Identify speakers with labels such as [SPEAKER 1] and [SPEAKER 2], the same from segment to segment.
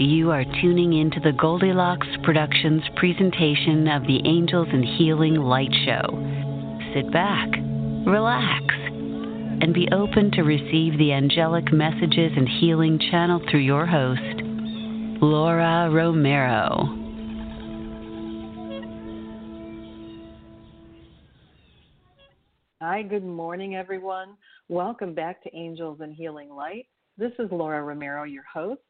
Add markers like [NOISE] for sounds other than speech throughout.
[SPEAKER 1] You are tuning into the Goldilocks Productions presentation of the Angels and Healing Light Show. Sit back, relax, and be open to receive the angelic messages and healing channeled through your host, Laura Romero.
[SPEAKER 2] Hi, good morning, everyone. Welcome back to Angels and Healing Light. This is Laura Romero, your host.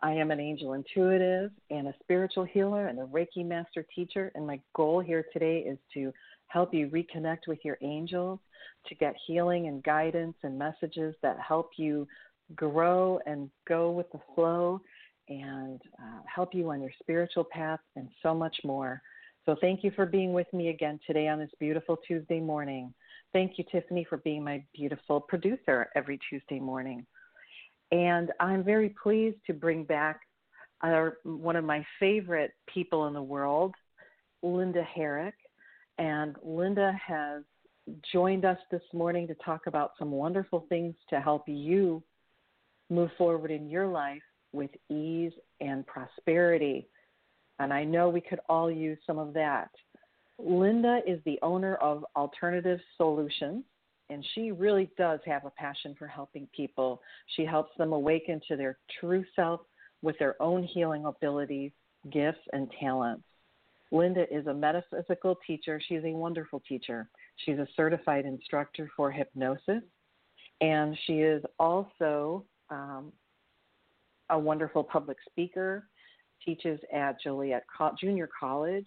[SPEAKER 2] I am an angel intuitive and a spiritual healer and a Reiki master teacher. And my goal here today is to help you reconnect with your angels, to get healing and guidance and messages that help you grow and go with the flow and uh, help you on your spiritual path and so much more. So, thank you for being with me again today on this beautiful Tuesday morning. Thank you, Tiffany, for being my beautiful producer every Tuesday morning. And I'm very pleased to bring back our, one of my favorite people in the world, Linda Herrick. And Linda has joined us this morning to talk about some wonderful things to help you move forward in your life with ease and prosperity. And I know we could all use some of that. Linda is the owner of Alternative Solutions, and she really does have a passion for helping people. She helps them awaken to their true self with their own healing abilities, gifts, and talents. Linda is a metaphysical teacher. She's a wonderful teacher. She's a certified instructor for hypnosis, and she is also um, a wonderful public speaker, teaches at Joliet Junior College,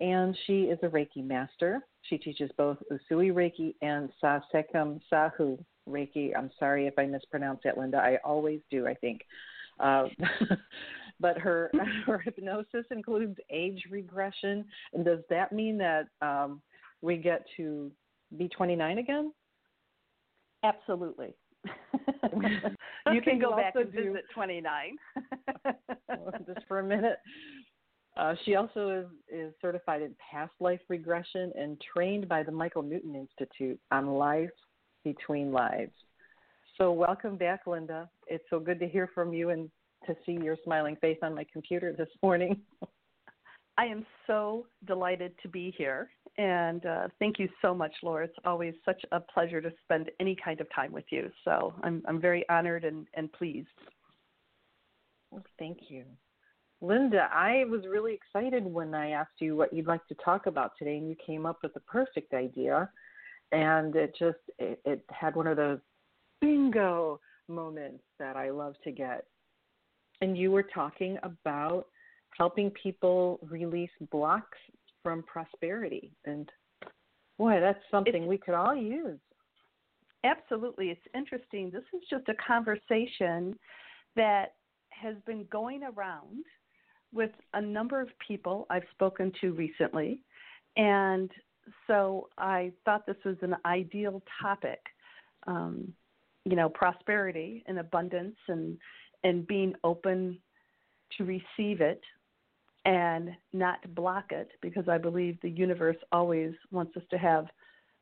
[SPEAKER 2] and she is a Reiki master. She teaches both Usui Reiki and Sasekam Sahu Reiki. I'm sorry if I mispronounce that, Linda. I always do, I think. Uh, [LAUGHS] but her [LAUGHS] her hypnosis includes age regression. And does that mean that um, we get to be 29 again?
[SPEAKER 3] Absolutely. [LAUGHS]
[SPEAKER 2] you can go
[SPEAKER 3] back and
[SPEAKER 2] do,
[SPEAKER 3] visit 29.
[SPEAKER 2] just for a minute. Uh, she also is, is certified in past life regression and trained by the Michael Newton Institute on life between lives. So, welcome back, Linda. It's so good to hear from you and to see your smiling face on my computer this morning. [LAUGHS]
[SPEAKER 3] I am so delighted to be here. And uh, thank you so much, Laura. It's always such a pleasure to spend any kind of time with you. So I'm, I'm very honored and, and pleased.
[SPEAKER 2] Well, thank you. Linda, I was really excited when I asked you what you'd like to talk about today, and you came up with the perfect idea. And it just it, it had one of those bingo moments that I love to get. And you were talking about helping people release blocks from prosperity. And boy, that's something it's, we could all use.
[SPEAKER 3] Absolutely. It's interesting. This is just a conversation that has been going around with a number of people I've spoken to recently. And so I thought this was an ideal topic. Um, you know, prosperity and abundance, and and being open to receive it and not block it, because I believe the universe always wants us to have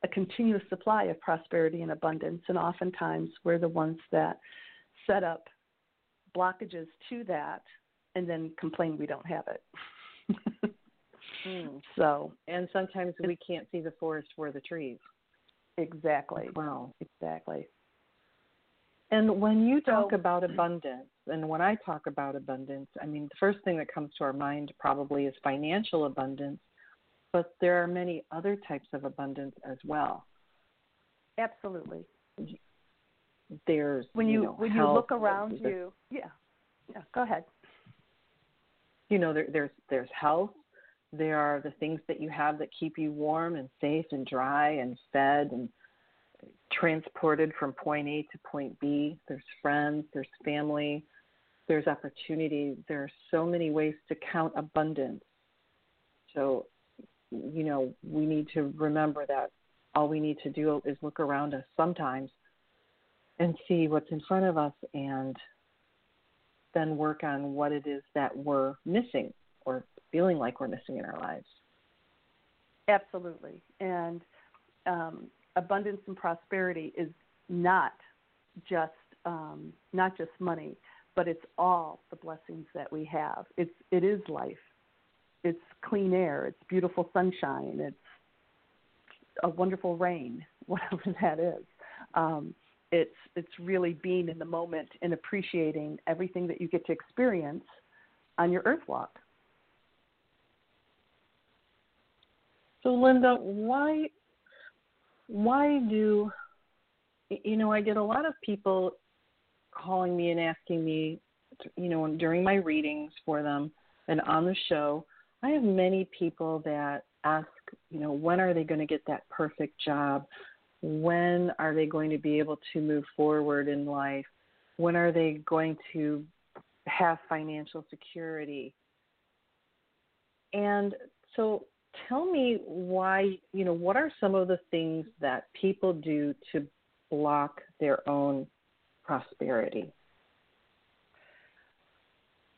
[SPEAKER 3] a continuous supply of prosperity and abundance, and oftentimes we're the ones that set up blockages to that and then complain we don't have it.
[SPEAKER 2] mm. [LAUGHS]
[SPEAKER 3] So,
[SPEAKER 2] and sometimes we can't see the forest for the trees.
[SPEAKER 3] Exactly.
[SPEAKER 2] Wow.
[SPEAKER 3] Exactly.
[SPEAKER 2] And when you talk
[SPEAKER 3] so,
[SPEAKER 2] about abundance, and when I talk about abundance, I mean, the first thing that comes to our mind probably is financial abundance, but there are many other types of abundance as well.
[SPEAKER 3] Absolutely.
[SPEAKER 2] There's
[SPEAKER 3] when you,
[SPEAKER 2] you know,
[SPEAKER 3] when you look around you, yeah, yeah. Go ahead.
[SPEAKER 2] You know, there, there's there's health. There are the things that you have that keep you warm and safe and dry and fed and transported from point A to point B. There's friends. There's family. There's opportunity. There are so many ways to count abundance. So you know, we need to remember that all we need to do is look around us sometimes and see what's in front of us and then work on what it is that we're missing or feeling like we're missing in our lives.
[SPEAKER 3] Absolutely. And um, abundance and prosperity is not just um, not just money, but it's all the blessings that we have. It's it is life it's clean air, it's beautiful sunshine, it's a wonderful rain, [LAUGHS] whatever that is. Um, it's it's really being in the moment and appreciating everything that you get to experience on your earth walk.
[SPEAKER 2] So Linda, why why do you know I get a lot of people calling me and asking me you know during my readings for them and on the show I have many people that ask, you know, when are they going to get that perfect job? When are they going to be able to move forward in life? When are they going to have financial security? And so tell me why, you know, what are some of the things that people do to block their own prosperity?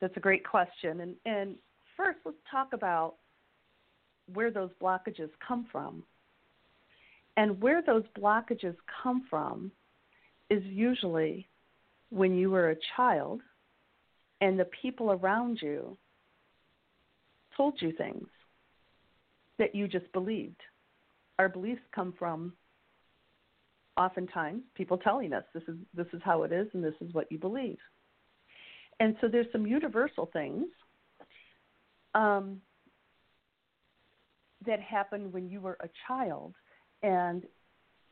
[SPEAKER 3] That's a great question. And, and first, let's talk about where those blockages come from. And where those blockages come from is usually when you were a child and the people around you told you things that you just believed. Our beliefs come from oftentimes people telling us this is this is how it is and this is what you believe. And so there's some universal things um, that happened when you were a child and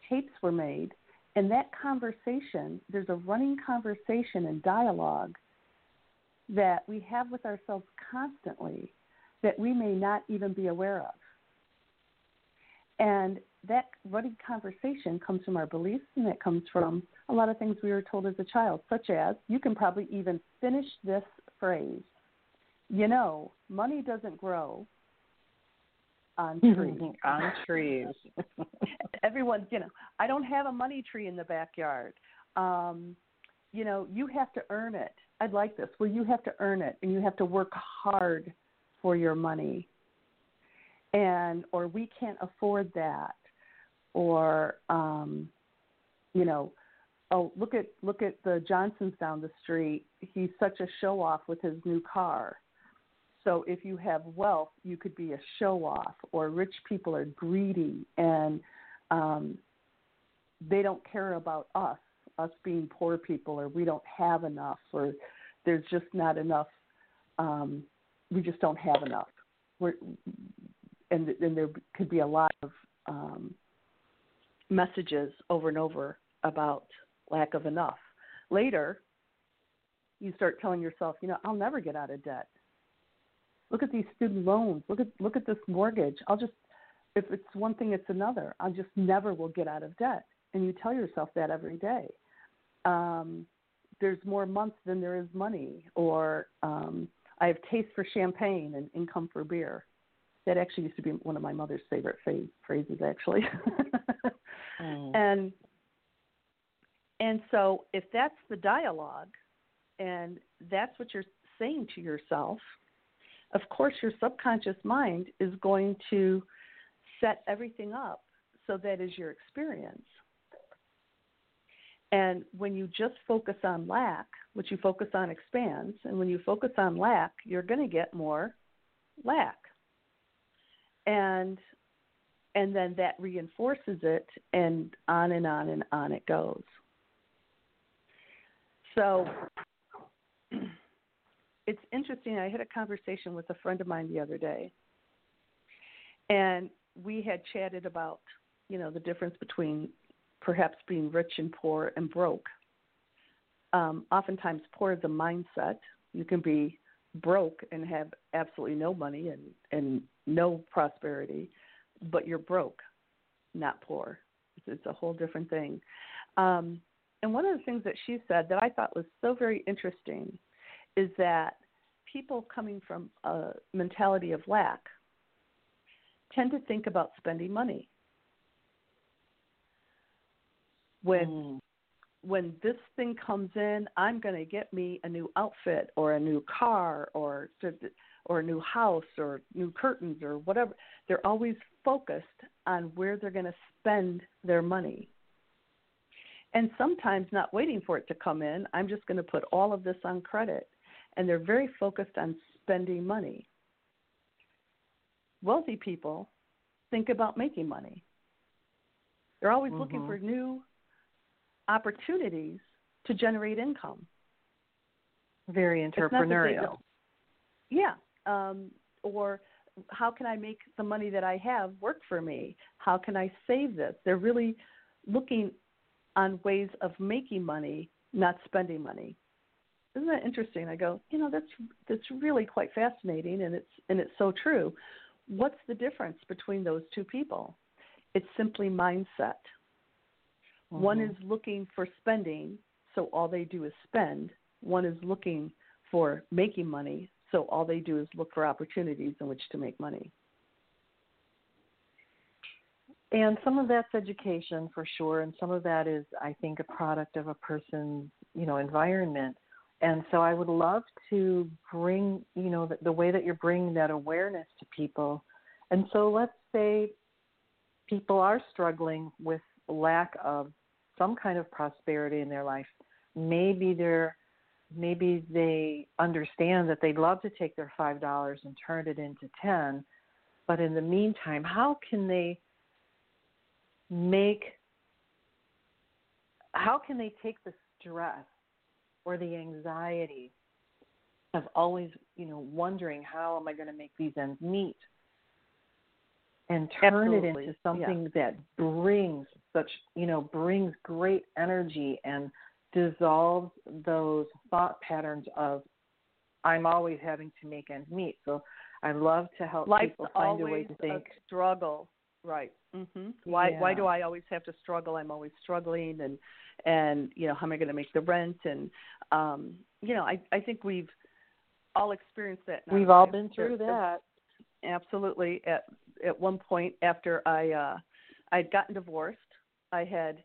[SPEAKER 3] tapes were made. And that conversation, there's a running conversation and dialogue that we have with ourselves constantly that we may not even be aware of. And that running conversation comes from our beliefs and it comes from a lot of things we were told as a child, such as you can probably even finish this phrase you know, money doesn't grow on trees.
[SPEAKER 2] on trees. [LAUGHS]
[SPEAKER 3] Everyone, you know, I don't have a money tree in the backyard. Um, you know, you have to earn it. I'd like this. Well, you have to earn it, and you have to work hard for your money. And or we can't afford that, or um, you know, oh look at look at the Johnsons down the street. He's such a show off with his new car so if you have wealth, you could be a show off, or rich people are greedy and um, they don't care about us, us being poor people, or we don't have enough, or there's just not enough. Um, we just don't have enough. We're, and, and there could be a lot of um, messages over and over about lack of enough. Later, you start telling yourself, you know, I'll never get out of debt. Look at these student loans. Look at look at this mortgage. I'll just if it's one thing, it's another. I just never will get out of debt. And you tell yourself that every day. Um, there's more months than there is money, or um, I have taste for champagne and income for beer. That actually used to be one of my mother's favorite phrases, actually.
[SPEAKER 2] mm. [LAUGHS]
[SPEAKER 3] And and so, if that's the dialogue, and that's what you're saying to yourself, of course, your subconscious mind is going to set everything up so that is your experience. And when you just focus on lack, what you focus on expands. And when you focus on lack, you're going to get more lack. And and then that reinforces it and on and on and on it goes. So it's interesting. I had a conversation with a friend of mine the other day, and we had chatted about, you know, the difference between perhaps being rich and poor and broke. Um, oftentimes, poor is a mindset. You can be broke and have absolutely no money and, and no prosperity, but you're broke, not poor. It's, it's a whole different thing. Um, and one of the things that she said that I thought was so very interesting is that people coming from a mentality of lack tend to think about spending money. When mm. when this thing comes in, I'm going to get me a new outfit or a new car or or a new house or new curtains or whatever. They're always focused on where they're going to spend their money. And sometimes not waiting for it to come in, I'm just going to put all of this on credit and they're very focused on spending money. Wealthy people think about making money. They're always mm-hmm. looking for new opportunities to generate income.
[SPEAKER 2] Very entrepreneurial.
[SPEAKER 3] Yeah. Um, or how can I make the money that I have work for me? How can I save this? They're really looking on ways of making money, not spending money isn't that interesting? I go, you know, that's that's really quite fascinating, and it's and it's so true. What's the difference between those two people? It's simply mindset. Mm-hmm. One is looking for spending, so all they do is spend. One is looking for making money, so all they do is look for opportunities in which to make money.
[SPEAKER 2] And some of that's education for sure, and some of that is, I think, a product of a person's, you know, environment and so I would love to bring, you know, the, the way that you're bringing that awareness to people. And so let's say people are struggling with lack of some kind of prosperity in their life. Maybe they're maybe they understand that they'd love to take their five dollars and turn it into ten, but in the meantime, how can they make how can they take the stress or the anxiety of always, you know, wondering how am I going to make these ends meet and turn
[SPEAKER 3] Absolutely.
[SPEAKER 2] it into something yeah. that brings such, you know, brings great energy and dissolves those thought patterns of I'm always having to make ends meet. So I love to help
[SPEAKER 3] Life's
[SPEAKER 2] people find
[SPEAKER 3] a
[SPEAKER 2] way to think.
[SPEAKER 3] A struggle, right? Mm-hmm. Why yeah. why do I always have to struggle? I'm always struggling, and and you know how am I going to make the rent? And um, you know I I think we've all experienced that.
[SPEAKER 2] We've all been through that.
[SPEAKER 3] Absolutely. At at one point after I uh, I'd gotten divorced, I had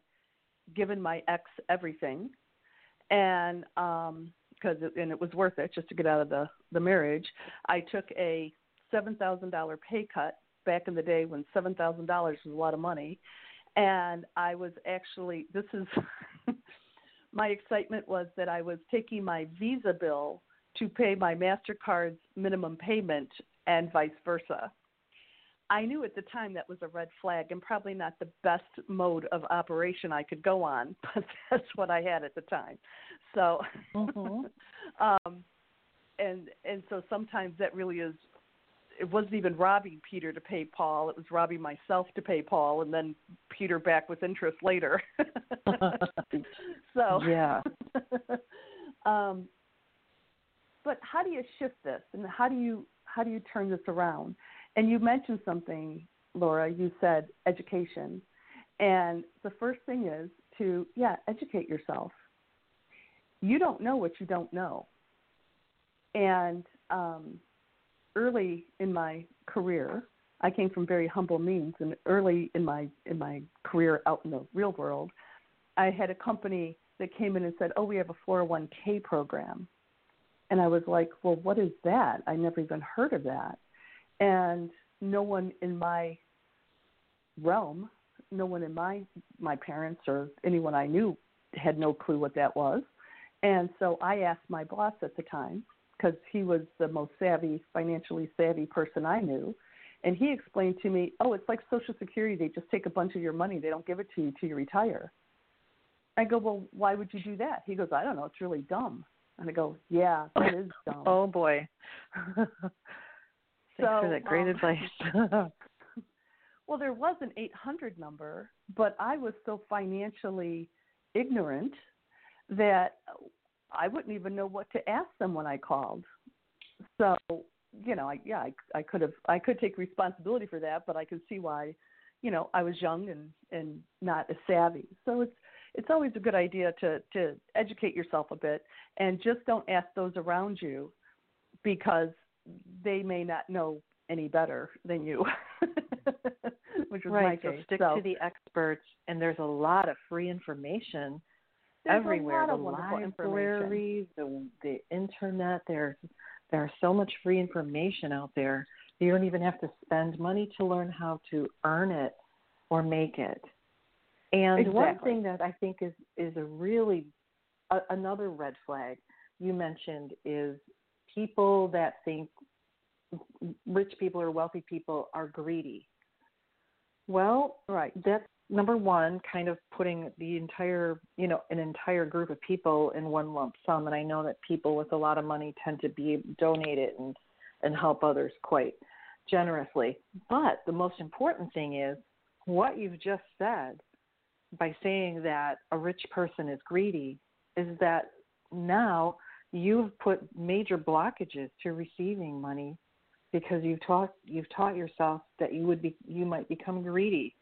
[SPEAKER 3] given my ex everything, and um, because it, and it was worth it just to get out of the the marriage. I took a seven thousand dollar pay cut back in the day when seven thousand dollars was a lot of money, and I was actually this is [LAUGHS] my excitement was that I was taking my Visa bill to pay my Mastercard's minimum payment and vice versa. I knew at the time that was a red flag and probably not the best mode of operation I could go on, [LAUGHS] but that's what I had at the time. So, mm-hmm. [LAUGHS] um, and and so sometimes that really is it wasn't even robbing Peter to pay Paul. It was robbing myself to pay Paul, and then Peter back with interest later. [LAUGHS] so
[SPEAKER 2] yeah. [LAUGHS]
[SPEAKER 3] um, but how do you shift this, and how do you how do you turn this around? And you mentioned something, Laura. You said education, and the first thing is to yeah educate yourself. You don't know what you don't know, and um, early in my career. I came from very humble means, and early in my in my career out in the real world, I had a company that came in and said, "Oh, we have a 401k program," and I was like, "Well, what is that? I never even heard of that." And no one in my realm, no one in my my parents or anyone I knew had no clue what that was. And so I asked my boss at the time because he was the most savvy, financially savvy person I knew. And he explained to me, oh, it's like Social Security. They just take a bunch of your money. They don't give it to you till you retire. I go, well, why would you do that? He goes, I don't know. It's really dumb. And I go, yeah, that is dumb.
[SPEAKER 2] oh boy. [LAUGHS] Thanks
[SPEAKER 3] so,
[SPEAKER 2] for that great
[SPEAKER 3] um,
[SPEAKER 2] advice. [LAUGHS] [LAUGHS]
[SPEAKER 3] well, there was an 800 number, but I was so financially ignorant that I wouldn't even know what to ask them when I called. So, you know, I yeah, I, I could have I could take responsibility for that, but I could see why, you know, I was young and and not as savvy. So it's it's always a good idea to to educate yourself a bit and just don't ask those around you because they may not know any better than you. [LAUGHS] Which was
[SPEAKER 2] right.
[SPEAKER 3] my
[SPEAKER 2] So
[SPEAKER 3] case.
[SPEAKER 2] stick
[SPEAKER 3] so,
[SPEAKER 2] to the experts, and there's a lot of free information
[SPEAKER 3] there's
[SPEAKER 2] everywhere. The libraries, the the internet. There's there's so much free information out there. You don't even have to spend money to learn how to earn it or make it. And one thing that I think is is a really a, another red flag you mentioned is people that think rich people or wealthy people are greedy. Well,
[SPEAKER 3] Right.
[SPEAKER 2] that's number one, kind of putting the entire, you know, an entire group of people in one lump sum. And I know that people with a lot of money tend to be donate it and and help others quite generously. But the most important thing is what you've just said by saying that a rich person is greedy is that now you've put major blockages to receiving money because you've taught you've taught yourself that you would be you might become greedy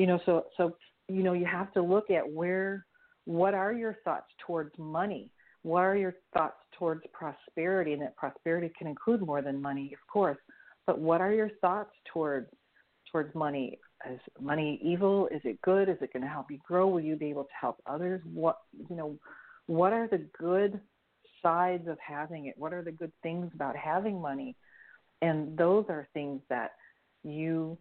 [SPEAKER 2] you know so so you know you have to look at where what are your thoughts towards money? What are your thoughts towards prosperity? And that prosperity can include more than money of course but what are your thoughts towards towards money? Is money evil? Is it good? Is it going to help you grow? Will you be able to help others? What you know what are the good sides of having it? What are the good things about having money? And those are things that you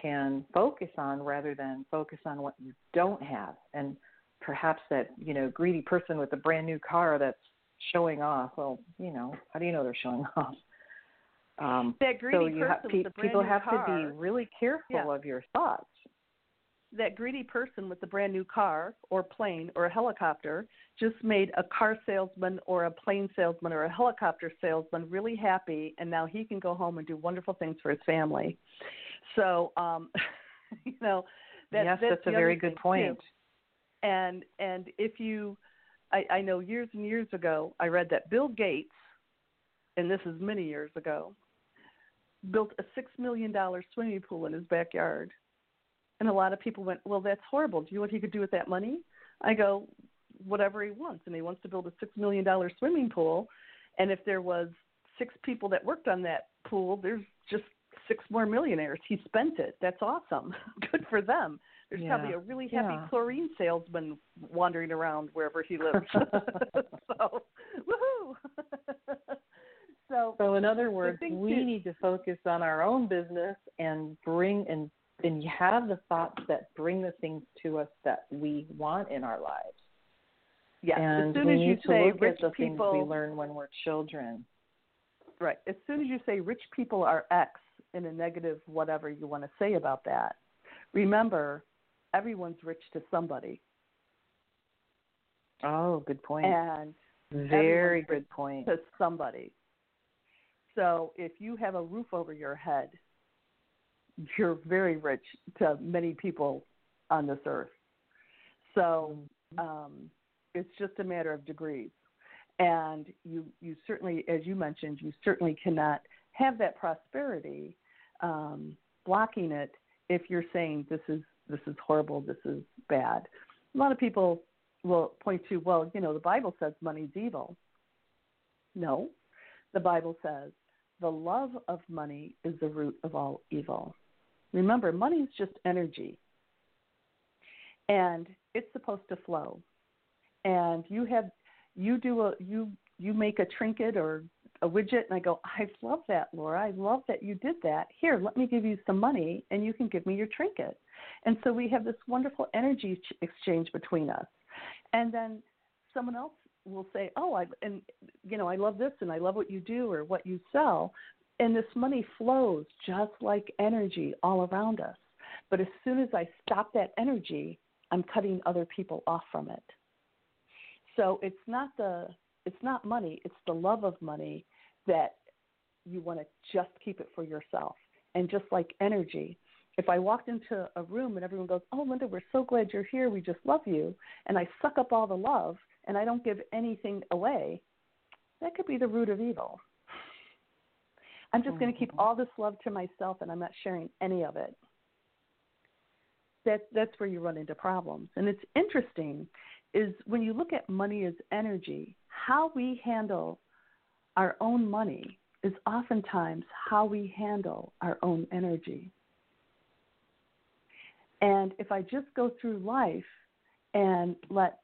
[SPEAKER 2] can focus on rather than focus on what you don't have. And perhaps that you know greedy person with a brand new car that's showing off well you know how do you know they're showing [LAUGHS] off? Um
[SPEAKER 3] That greedy
[SPEAKER 2] so you
[SPEAKER 3] with
[SPEAKER 2] pe- people have
[SPEAKER 3] car,
[SPEAKER 2] to be really careful
[SPEAKER 3] Yeah.
[SPEAKER 2] of your thoughts.
[SPEAKER 3] That greedy person with the brand new car or plane or a helicopter just made a car salesman or a plane salesman or a helicopter salesman really happy and now he can go home and do wonderful things for his family so um [LAUGHS] you know that,
[SPEAKER 2] yes
[SPEAKER 3] that's,
[SPEAKER 2] that's a very good point
[SPEAKER 3] too. and and if you I, I know years and years ago i read that bill gates and this is many years ago built a six million dollar swimming pool in his backyard and a lot of people went, Well, that's horrible. Do you know what he could do with that money? I go, Whatever he wants. And he wants to build a $6 million swimming pool. And if there was six people that worked on that pool, there's just six more millionaires. He spent it. That's awesome. [LAUGHS] Good for them. There's
[SPEAKER 2] Yeah.
[SPEAKER 3] probably a really happy
[SPEAKER 2] Yeah.
[SPEAKER 3] chlorine salesman wandering around wherever he lives. [LAUGHS] [LAUGHS] so, woohoo! so,
[SPEAKER 2] So in other words, we need to focus on our own business and bring and and have the thoughts that bring the things to us that we want in our lives.
[SPEAKER 3] yeah,
[SPEAKER 2] and
[SPEAKER 3] as soon
[SPEAKER 2] we
[SPEAKER 3] as
[SPEAKER 2] need
[SPEAKER 3] you
[SPEAKER 2] to
[SPEAKER 3] say
[SPEAKER 2] look
[SPEAKER 3] rich
[SPEAKER 2] at the
[SPEAKER 3] people,
[SPEAKER 2] things we learn when we're children.
[SPEAKER 3] Right. As soon as you say rich people are X in a negative whatever you want to say about that, remember everyone's rich to somebody.
[SPEAKER 2] Oh, good point.
[SPEAKER 3] And
[SPEAKER 2] Very good point.
[SPEAKER 3] to somebody. So if you have a roof over your head, you're very rich to many people on this earth. So um, it's just a matter of degrees. And you, you certainly, as you mentioned, you certainly cannot have that prosperity um, blocking it if you're saying this is this is horrible, this is bad. A lot of people will point to, well, you know, the Bible says money's evil. No, the Bible says the love of money is the root of all evil. Remember, money is just energy. And it's supposed to flow. And you have you do a you you make a trinket or a widget and I go, I love that, Laura. I love that you did that. Here, let me give you some money and you can give me your trinket. And so we have this wonderful energy exchange between us. And then someone else will say, "Oh, I and you know, I love this and I love what you do or what you sell." And this money flows just like energy all around us. But as soon as I stop that energy, I'm cutting other people off from it. So it's not the it's not money, it's the love of money that you want to just keep it for yourself. And just like energy, if I walked into a room and everyone goes, "Oh, Linda, we're so glad you're here. We just love you," and I suck up all the love and I don't give anything away, that could be the root of evil. I'm just going to keep mm-hmm. all this love to myself and I'm not sharing any of it. That that's where you run into problems. And it's interesting is when you look at money as energy, how we handle our own money is oftentimes how we handle our own energy. And if I just go through life and let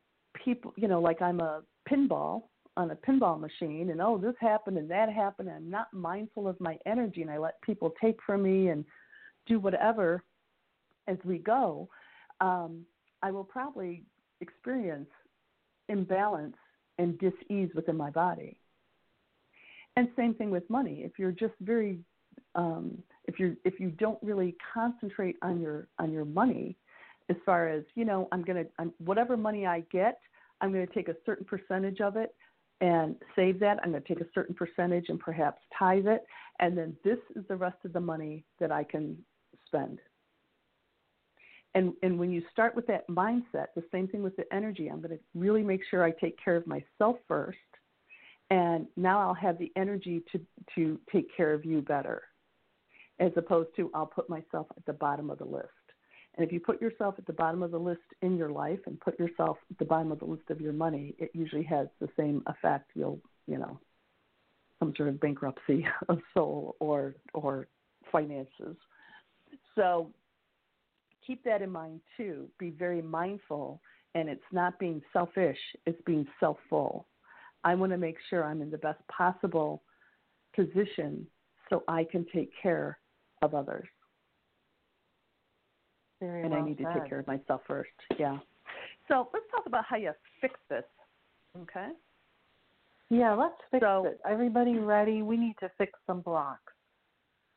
[SPEAKER 3] people, you know, like I'm a pinball on a pinball machine and oh, this happened and that happened, and I'm not mindful of my energy and I let people take from me and do whatever as we go, um, I will probably experience imbalance and dis-ease within my body. And same thing with money. If you're just very um, if you if you don't really concentrate on your on your money, as far as you know, I'm gonna I'm, whatever money I get, I'm to take a certain percentage of it and save that. I'm to take a certain percentage and perhaps tithe it, and then this is the rest of the money that I can spend. And and when you start with that mindset, the same thing with the energy. I'm to really make sure I take care of myself first, and now I'll have the energy to to take care of you better, as opposed to I'll put myself at the bottom of the list. And if you put yourself at the bottom of the list in your life and put yourself at the bottom of the list of your money, it usually has the same effect. You'll, you know, some sort of bankruptcy [LAUGHS] of soul or or finances. So keep that in mind too. Be very mindful, and it's not being selfish; it's being self-full. I want to make sure I'm in the best possible position so I can take care of others.
[SPEAKER 2] Very
[SPEAKER 3] and
[SPEAKER 2] well
[SPEAKER 3] I need
[SPEAKER 2] said.
[SPEAKER 3] to take care of myself first. Yeah. So let's talk about how you fix this. Okay.
[SPEAKER 2] Yeah, let's fix
[SPEAKER 3] so,
[SPEAKER 2] it. Everybody ready? We need to fix some blocks.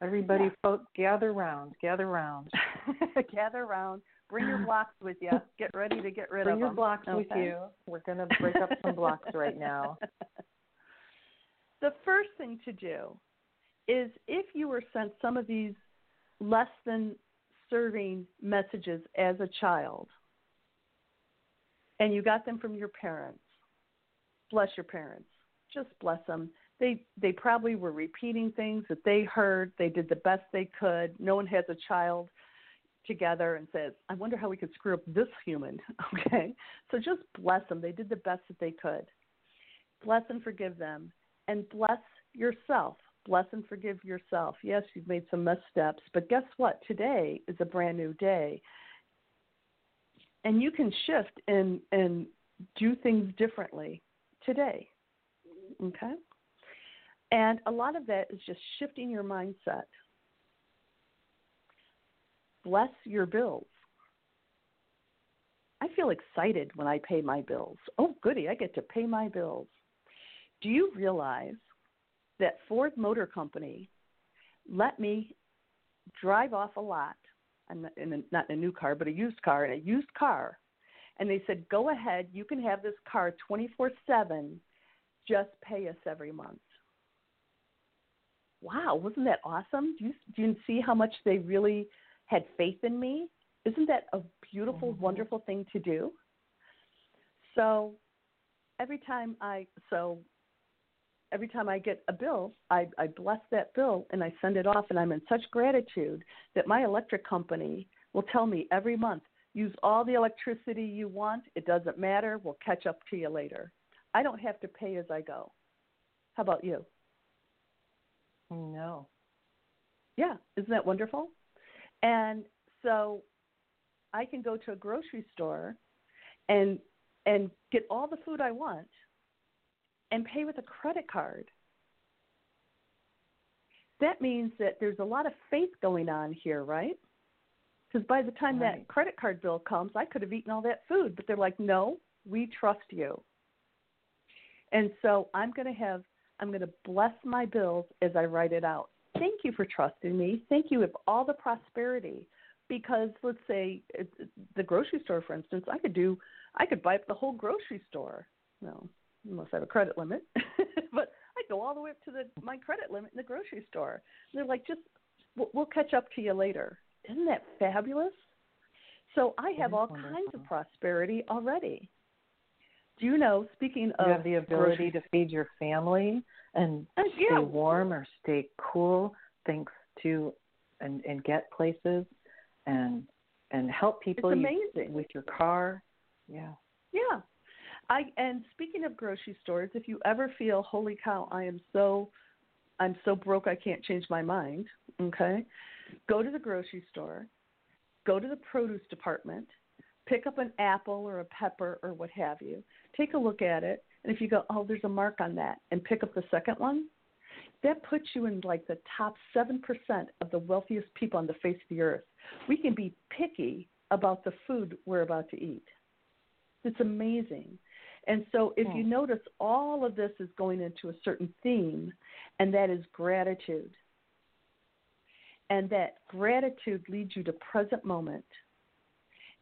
[SPEAKER 2] Everybody,
[SPEAKER 3] yeah.
[SPEAKER 2] folks, gather round. Gather round. [LAUGHS]
[SPEAKER 3] gather round. Bring your blocks with you. [LAUGHS] Get ready to get rid
[SPEAKER 2] Bring
[SPEAKER 3] of
[SPEAKER 2] your blocks
[SPEAKER 3] okay.
[SPEAKER 2] with you. We're going to break up some blocks right now. [LAUGHS]
[SPEAKER 3] The first thing to do is if you were sent some of these less than serving messages as a child and you got them from your parents, bless your parents. Just bless them. They they probably were repeating things that they heard. They did the best they could. No one has a child together and says, "I wonder how we could screw up this human." [LAUGHS] Okay, so just bless them. They did the best that they could. Bless and forgive them, and bless yourself bless and forgive yourself. Yes, you've made some missteps, but guess what? Today is a brand new day. And you can shift and and do things differently today. Okay? And a lot of that is just shifting your mindset. Bless your bills. I feel excited when I pay my bills. Oh, goody, I get to pay my bills. Do you realize that Ford Motor Company let me drive off a lot. I'm not in a, not in a new car, but a used car, in a used car. And they said, go ahead, you can have this car 24 7, just pay us every month. Wow, wasn't that awesome? Do you, do you see how much they really had faith in me? Isn't that a beautiful, mm-hmm. wonderful thing to do? So every time I, so every time I get a bill, I, I bless that bill and I send it off, and I'm in such gratitude that my electric company will tell me every month, use all the electricity you want. It doesn't matter. We'll catch up to you later. I don't have to pay as I go. How about you?
[SPEAKER 2] No.
[SPEAKER 3] Yeah, isn't that wonderful? And so I can go to a grocery store and and get all the food I want and pay with a credit card. That means that there's a lot of faith going on here, right? Because by the time right. that credit card bill comes, I could have eaten all that food, but they're like, "No, we trust you." And so I'm going to have I'm going to bless my bills as I write it out. Thank you for trusting me. Thank you with all the prosperity. Because let's say the grocery store, for instance, I could do I could buy up the whole grocery store. No, unless I have a credit limit. [LAUGHS] but I go all the way up to the my credit limit in the grocery store. And they're like, just we'll, we'll catch up to you later. Isn't that fabulous? So I have all wonderful. kinds of prosperity already. Do you know? Speaking
[SPEAKER 2] of,
[SPEAKER 3] you
[SPEAKER 2] have the ability to feed your family and uh, yeah. stay warm or stay cool, thanks to and and get places and and help people
[SPEAKER 3] it's amazing.
[SPEAKER 2] You, with your car. Yeah.
[SPEAKER 3] Yeah. I and speaking of grocery stores, if you ever feel, holy cow, I am so I'm so broke I can't change my mind, okay? Go to the grocery store, go to the produce department, pick up an apple or a pepper or what have you, take a look at it, and if you go, oh, there's a mark on that, and pick up the second one, that puts you in like the top 7% of the wealthiest people on the face of the earth. We can be picky about the food we're about to eat. It's amazing. And so, if you notice, all of this is going into a certain theme, and that is gratitude. And that gratitude leads you to present moment.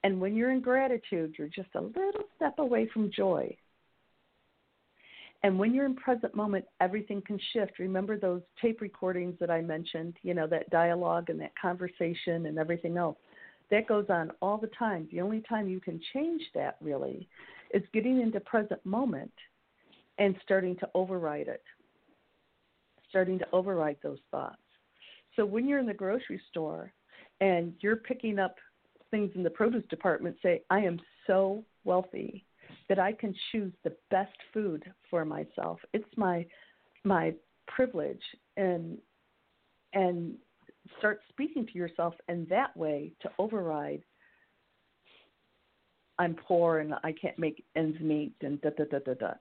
[SPEAKER 3] And when you're in gratitude, you're just a little step away from joy. And when you're in present moment, everything can shift. Remember those tape recordings that I mentioned, you know, that dialogue and that conversation and everything else. That goes on all the time. The only time you can change that really is getting into present moment and starting to override it. Starting to override those thoughts. So when you're in the grocery store and you're picking up things in the produce department say, I am so wealthy that I can choose the best food for myself. It's my my privilege and and start speaking to yourself in that way to override I'm poor and I can't make ends meet and da da da da da.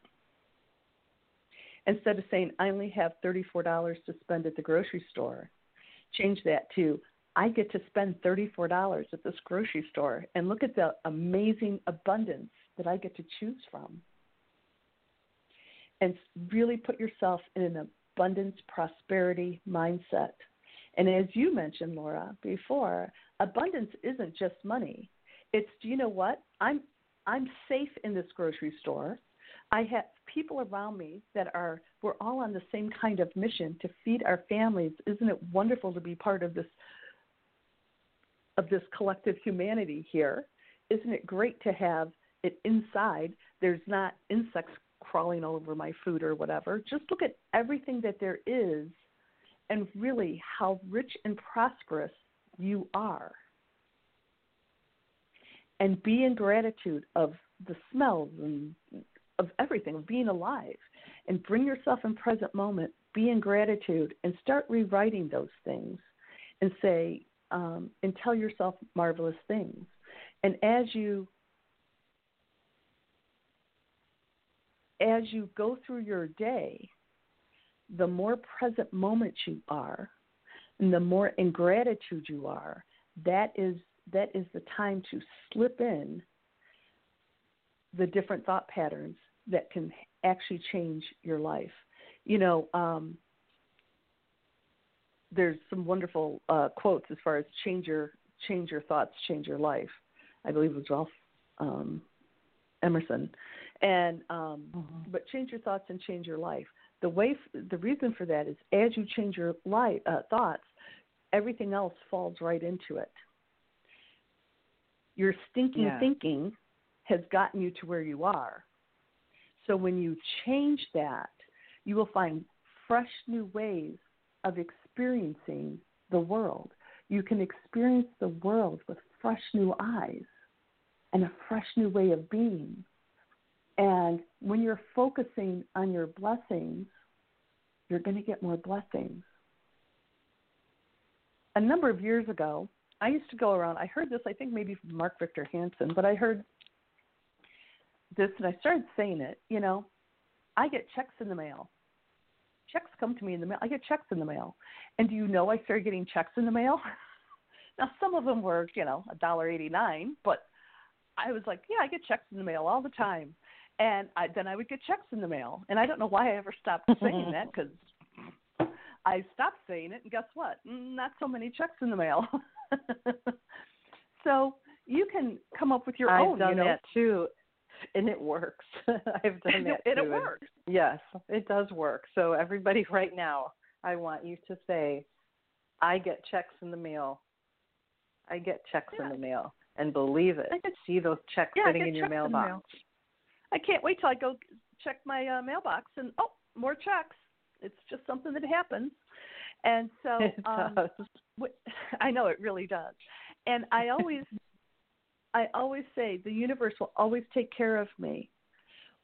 [SPEAKER 3] Instead of saying I only have $34 to spend at the grocery store, change that to I get to spend $34 at this grocery store and look at the amazing abundance that I get to choose from. And really put yourself in an abundance prosperity mindset. And as you mentioned, Laura, before, abundance isn't just money. It's do you know what? I'm I'm safe in this grocery store. I have people around me that are we're all on the same kind of mission to feed our families. Isn't it wonderful to be part of this of this collective humanity here. Isn't it great to have it inside? There's not insects crawling all over my food or whatever. Just look at everything that there is and really how rich and prosperous you are. And be in gratitude of the smells and of everything, of being alive. And bring yourself in present moment, be in gratitude, and start rewriting those things and say, um, and tell yourself marvelous things. And as you as you go through your day, the more present moment you are, and the more in gratitude you are, that is that is the time to slip in the different thought patterns that can actually change your life. You know, um, there's some wonderful uh, quotes as far as change your change your thoughts, change your life. I believe it was Ralph um, Emerson, and um, mm-hmm. but change your thoughts and change your life. The way the reason for that is as you change your life uh, thoughts, everything else falls right into it. Your stinking yeah. thinking has gotten you to where you are. So when you change that, you will find fresh new ways of experiencing the world. You can experience the world with fresh new eyes and a fresh new way of being. And when you're focusing on your blessings, you're going to get more blessings. a number of years ago, I used to go around. I heard this, I think maybe from Mark Victor Hansen, but I heard this and I started saying it. You know, I get checks in the mail. Checks come to me in the mail. I get checks in the mail. And do you know I started getting checks in the mail? [LAUGHS] now some of them were, you know, a dollar eighty nine, but I was like, yeah, I get checks in the mail all the time. And I, then I would get checks in the mail, and I don't know why I ever stopped [LAUGHS] saying that because I stopped saying it, and guess what? Mm, not so many checks in the mail. [LAUGHS] so you can come up with your
[SPEAKER 2] I've
[SPEAKER 3] own.
[SPEAKER 2] done
[SPEAKER 3] you know?
[SPEAKER 2] that too, and it works. [LAUGHS] I've done that
[SPEAKER 3] and
[SPEAKER 2] too.
[SPEAKER 3] it works.
[SPEAKER 2] Yes, it does work. So everybody, right now, I want you to say, "I get checks in the mail. I get checks
[SPEAKER 3] Yeah.
[SPEAKER 2] in the mail." And believe it,
[SPEAKER 3] I get-
[SPEAKER 2] see those checks
[SPEAKER 3] Yeah,
[SPEAKER 2] sitting in your
[SPEAKER 3] in
[SPEAKER 2] mailbox.
[SPEAKER 3] mail. I can't wait till I go check my uh, mailbox and oh, more checks. It's just something that happens. And so [LAUGHS] um. [LAUGHS] I know it really does. And I always [LAUGHS] I always say the universe will always take care of me.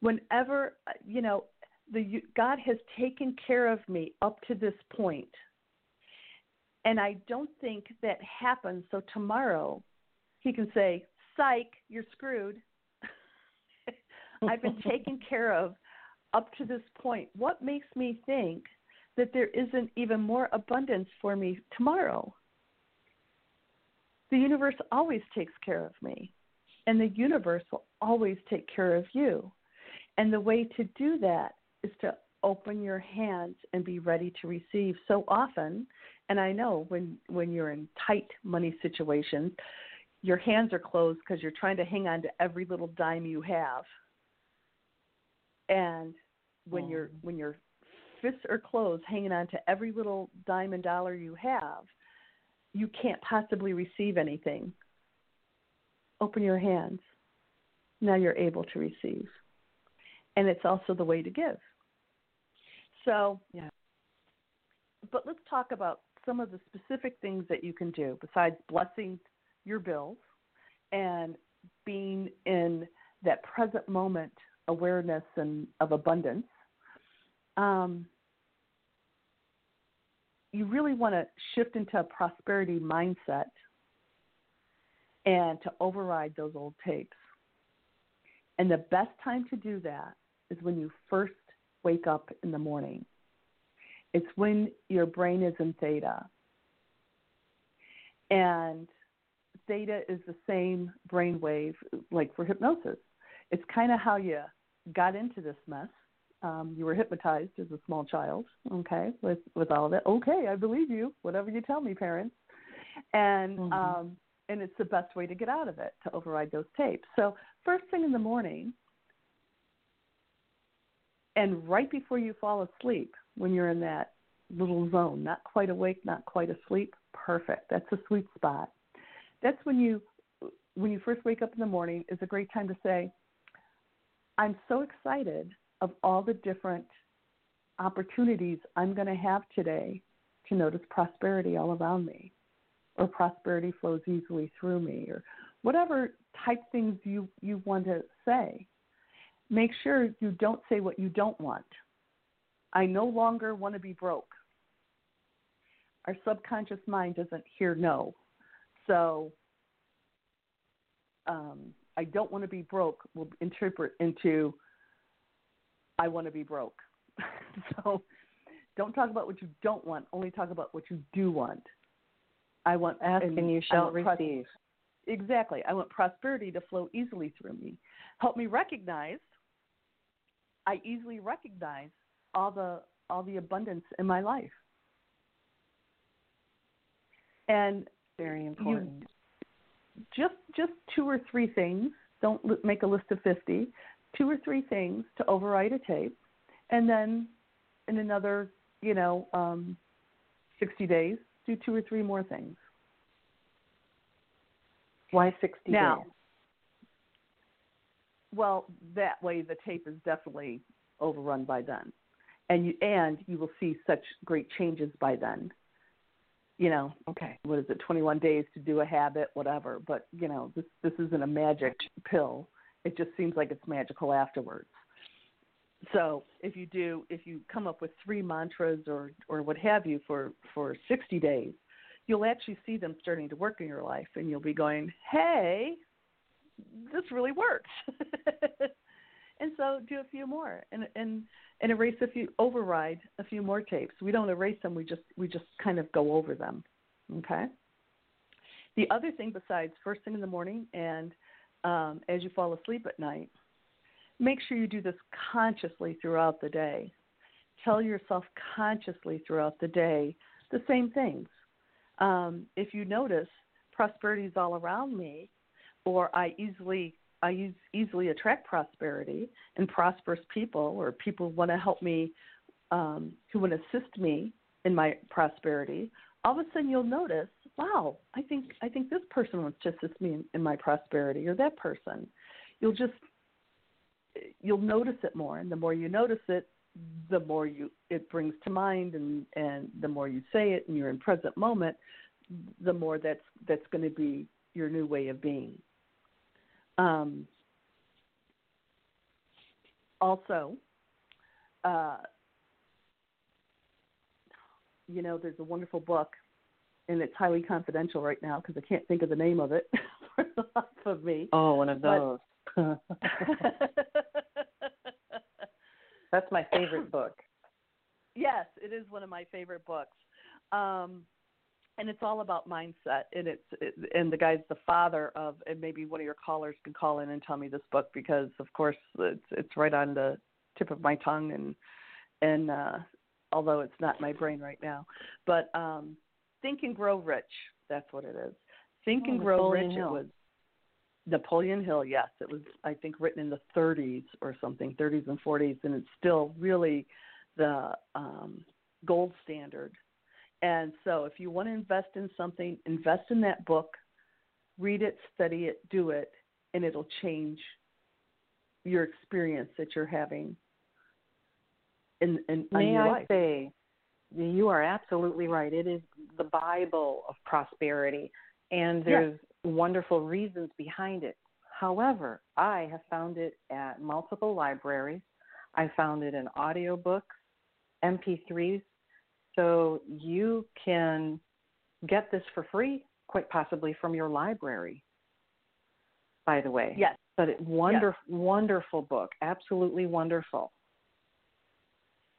[SPEAKER 3] Whenever uh, you know, the God has taken care of me up to this point. And I don't think that happens so tomorrow he can say, "Psych, you're screwed." I've been taken [LAUGHS] care of up to this point. What makes me think that there isn't even more abundance for me tomorrow? The universe always takes care of me, and the universe will always take care of you. And the way to do that is to open your hands and be ready to receive. So often, and I know when when you're in tight money situations, your hands are closed because you're trying to hang on to every little dime you have. And when oh. your when your fists are closed, hanging on to every little dime and dollar you have, you can't possibly receive anything. Open your hands. Now you're able to receive. And it's also the way to give. So,
[SPEAKER 2] Yeah.
[SPEAKER 3] but let's talk about some of the specific things that you can do besides blessing your bills and being in that present moment awareness and of abundance. Um, you really want to shift into a prosperity mindset and to override those old tapes. And the best time to do that is when you first wake up in the morning. It's when your brain is in theta. And theta is the same brain wave like for hypnosis. It's kind of how you got into this mess. Um, you were hypnotized as a small child, okay, with with all of it. Okay, I believe you. Whatever you tell me, parents. And
[SPEAKER 2] Mhm.
[SPEAKER 3] um, and it's the best way to get out of it to override those tapes. So first thing in the morning, and right before you fall asleep, when you're in that little zone, not quite awake, not quite asleep, perfect. That's a sweet spot. That's when you when you first wake up in the morning is a great time to say, I'm so excited of all the different opportunities I'm going to have today to notice prosperity all around me, or prosperity flows easily through me, or whatever type things you, you want to say. Make sure you don't say what you don't want. I no longer want to be broke. Our subconscious mind doesn't hear no. So um, I don't want to be broke will interpret into I want to be broke. [LAUGHS] so don't talk about what you don't want. Only talk about what you do want. I want
[SPEAKER 2] Ask
[SPEAKER 3] and
[SPEAKER 2] and you shall
[SPEAKER 3] want pros-
[SPEAKER 2] receive.
[SPEAKER 3] exactly. I want prosperity to flow easily through me. Help me recognize. I easily recognize all the all the abundance in my life. And
[SPEAKER 2] Very important.
[SPEAKER 3] Just just two or three things. Don't make a list of fifty. Two or three things to override a tape, and then in another, you know, um, sixty days, do two or three more things.
[SPEAKER 2] Why 60
[SPEAKER 3] Now,
[SPEAKER 2] days?
[SPEAKER 3] well, that way the tape is definitely overrun by then, and you and you will see such great changes by then. You know,
[SPEAKER 2] Okay.
[SPEAKER 3] what is it 21 days to do a habit whatever but you know this this isn't a magic pill it just seems like it's magical afterwards so if you do if you come up with three mantras or or what have you for for 60 days you'll actually see them starting to work in your life and you'll be going, hey, this really works. [LAUGHS] and so do a few more and, and, and erase a few, override a few more tapes. We don't erase them. We just, we just kind of go over them. Okay. The other thing besides first thing in the morning and um, as you fall asleep at night, make sure you do this consciously throughout the day. Tell yourself consciously throughout the day the same things. Um, if you notice, prosperity is all around me, or I easily I easily attract prosperity and prosperous people, or people want to help me, um, who want to assist me in my prosperity. All of a sudden, you'll notice, wow, I think I think this person wants to assist me in, in my prosperity, or that person. You'll just you'll notice it more, and the more you notice it, the more you it brings to mind and and the more you say it and you're in present moment the more that's that's going to be your new way of being um, also uh, you know there's a wonderful book and it's highly confidential right now because I can't think of the name of it [LAUGHS] for the life of me.
[SPEAKER 2] Oh, one of those. [LAUGHS] That's my favorite book. [LAUGHS]
[SPEAKER 3] yes, it is one of my favorite books. Um, and it's all about mindset. And it's it, and the guy's the father of and maybe one of your callers can call in and tell me this book because of course it's it's right on the tip of my tongue and and uh although it's not my brain right now. But um think and grow rich. That's what it is. Think
[SPEAKER 2] oh,
[SPEAKER 3] and grow
[SPEAKER 2] Napoleon
[SPEAKER 3] rich
[SPEAKER 2] Hill.
[SPEAKER 3] it was Napoleon Hill, yes, it was I think written in the 30s or something, 30s and 40s, and it's still really the um, gold standard. And so, if you want to invest in something, invest in that book, read it, study it, do it, and it'll change your experience that you're having in, in
[SPEAKER 2] May I
[SPEAKER 3] life.
[SPEAKER 2] say, you are absolutely right. It is the Bible of prosperity, and there's wonderful reasons behind it. However, I have found it at multiple libraries. I found it in audiobooks, MP3s. So you can get this for free, quite possibly from your library. By the way,
[SPEAKER 3] Yes.
[SPEAKER 2] But it, wonderful, wonderful book, absolutely wonderful.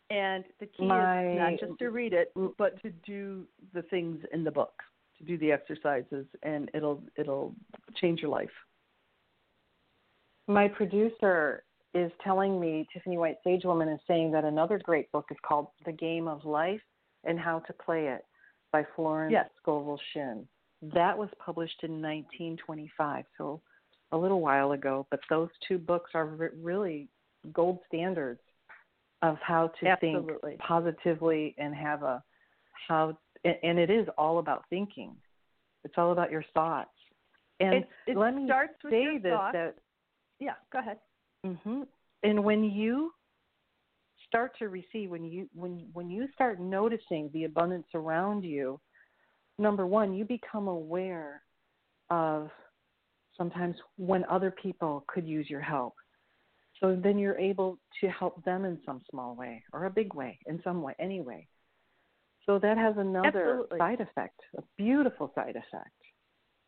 [SPEAKER 3] And the key
[SPEAKER 2] My-
[SPEAKER 3] is not just to read it, mm. but to do the things in the book, to do the exercises, and it'll it'll change your life.
[SPEAKER 2] My producer is telling me, Tiffany White Sage Woman is saying that another great book is called The Game of Life and How to Play It by Florence
[SPEAKER 3] Yes.
[SPEAKER 2] Scovel Shinn. That was published in 1925, so a little while ago. But those two books are re- really gold standards of how to
[SPEAKER 3] Absolutely.
[SPEAKER 2] think positively and have a how and and it is all about thinking. It's all about your thoughts. And
[SPEAKER 3] It- it
[SPEAKER 2] let me
[SPEAKER 3] starts with
[SPEAKER 2] say this
[SPEAKER 3] thoughts.
[SPEAKER 2] that
[SPEAKER 3] Yeah, go ahead.
[SPEAKER 2] hmm And when you start to receive, when you when when you start noticing the abundance around you, number one, you become aware of sometimes when other people could use your help. So then you're able to help them in some small way or a big way, in some way, anyway. So that has another
[SPEAKER 3] Absolutely.
[SPEAKER 2] side effect, a beautiful side effect.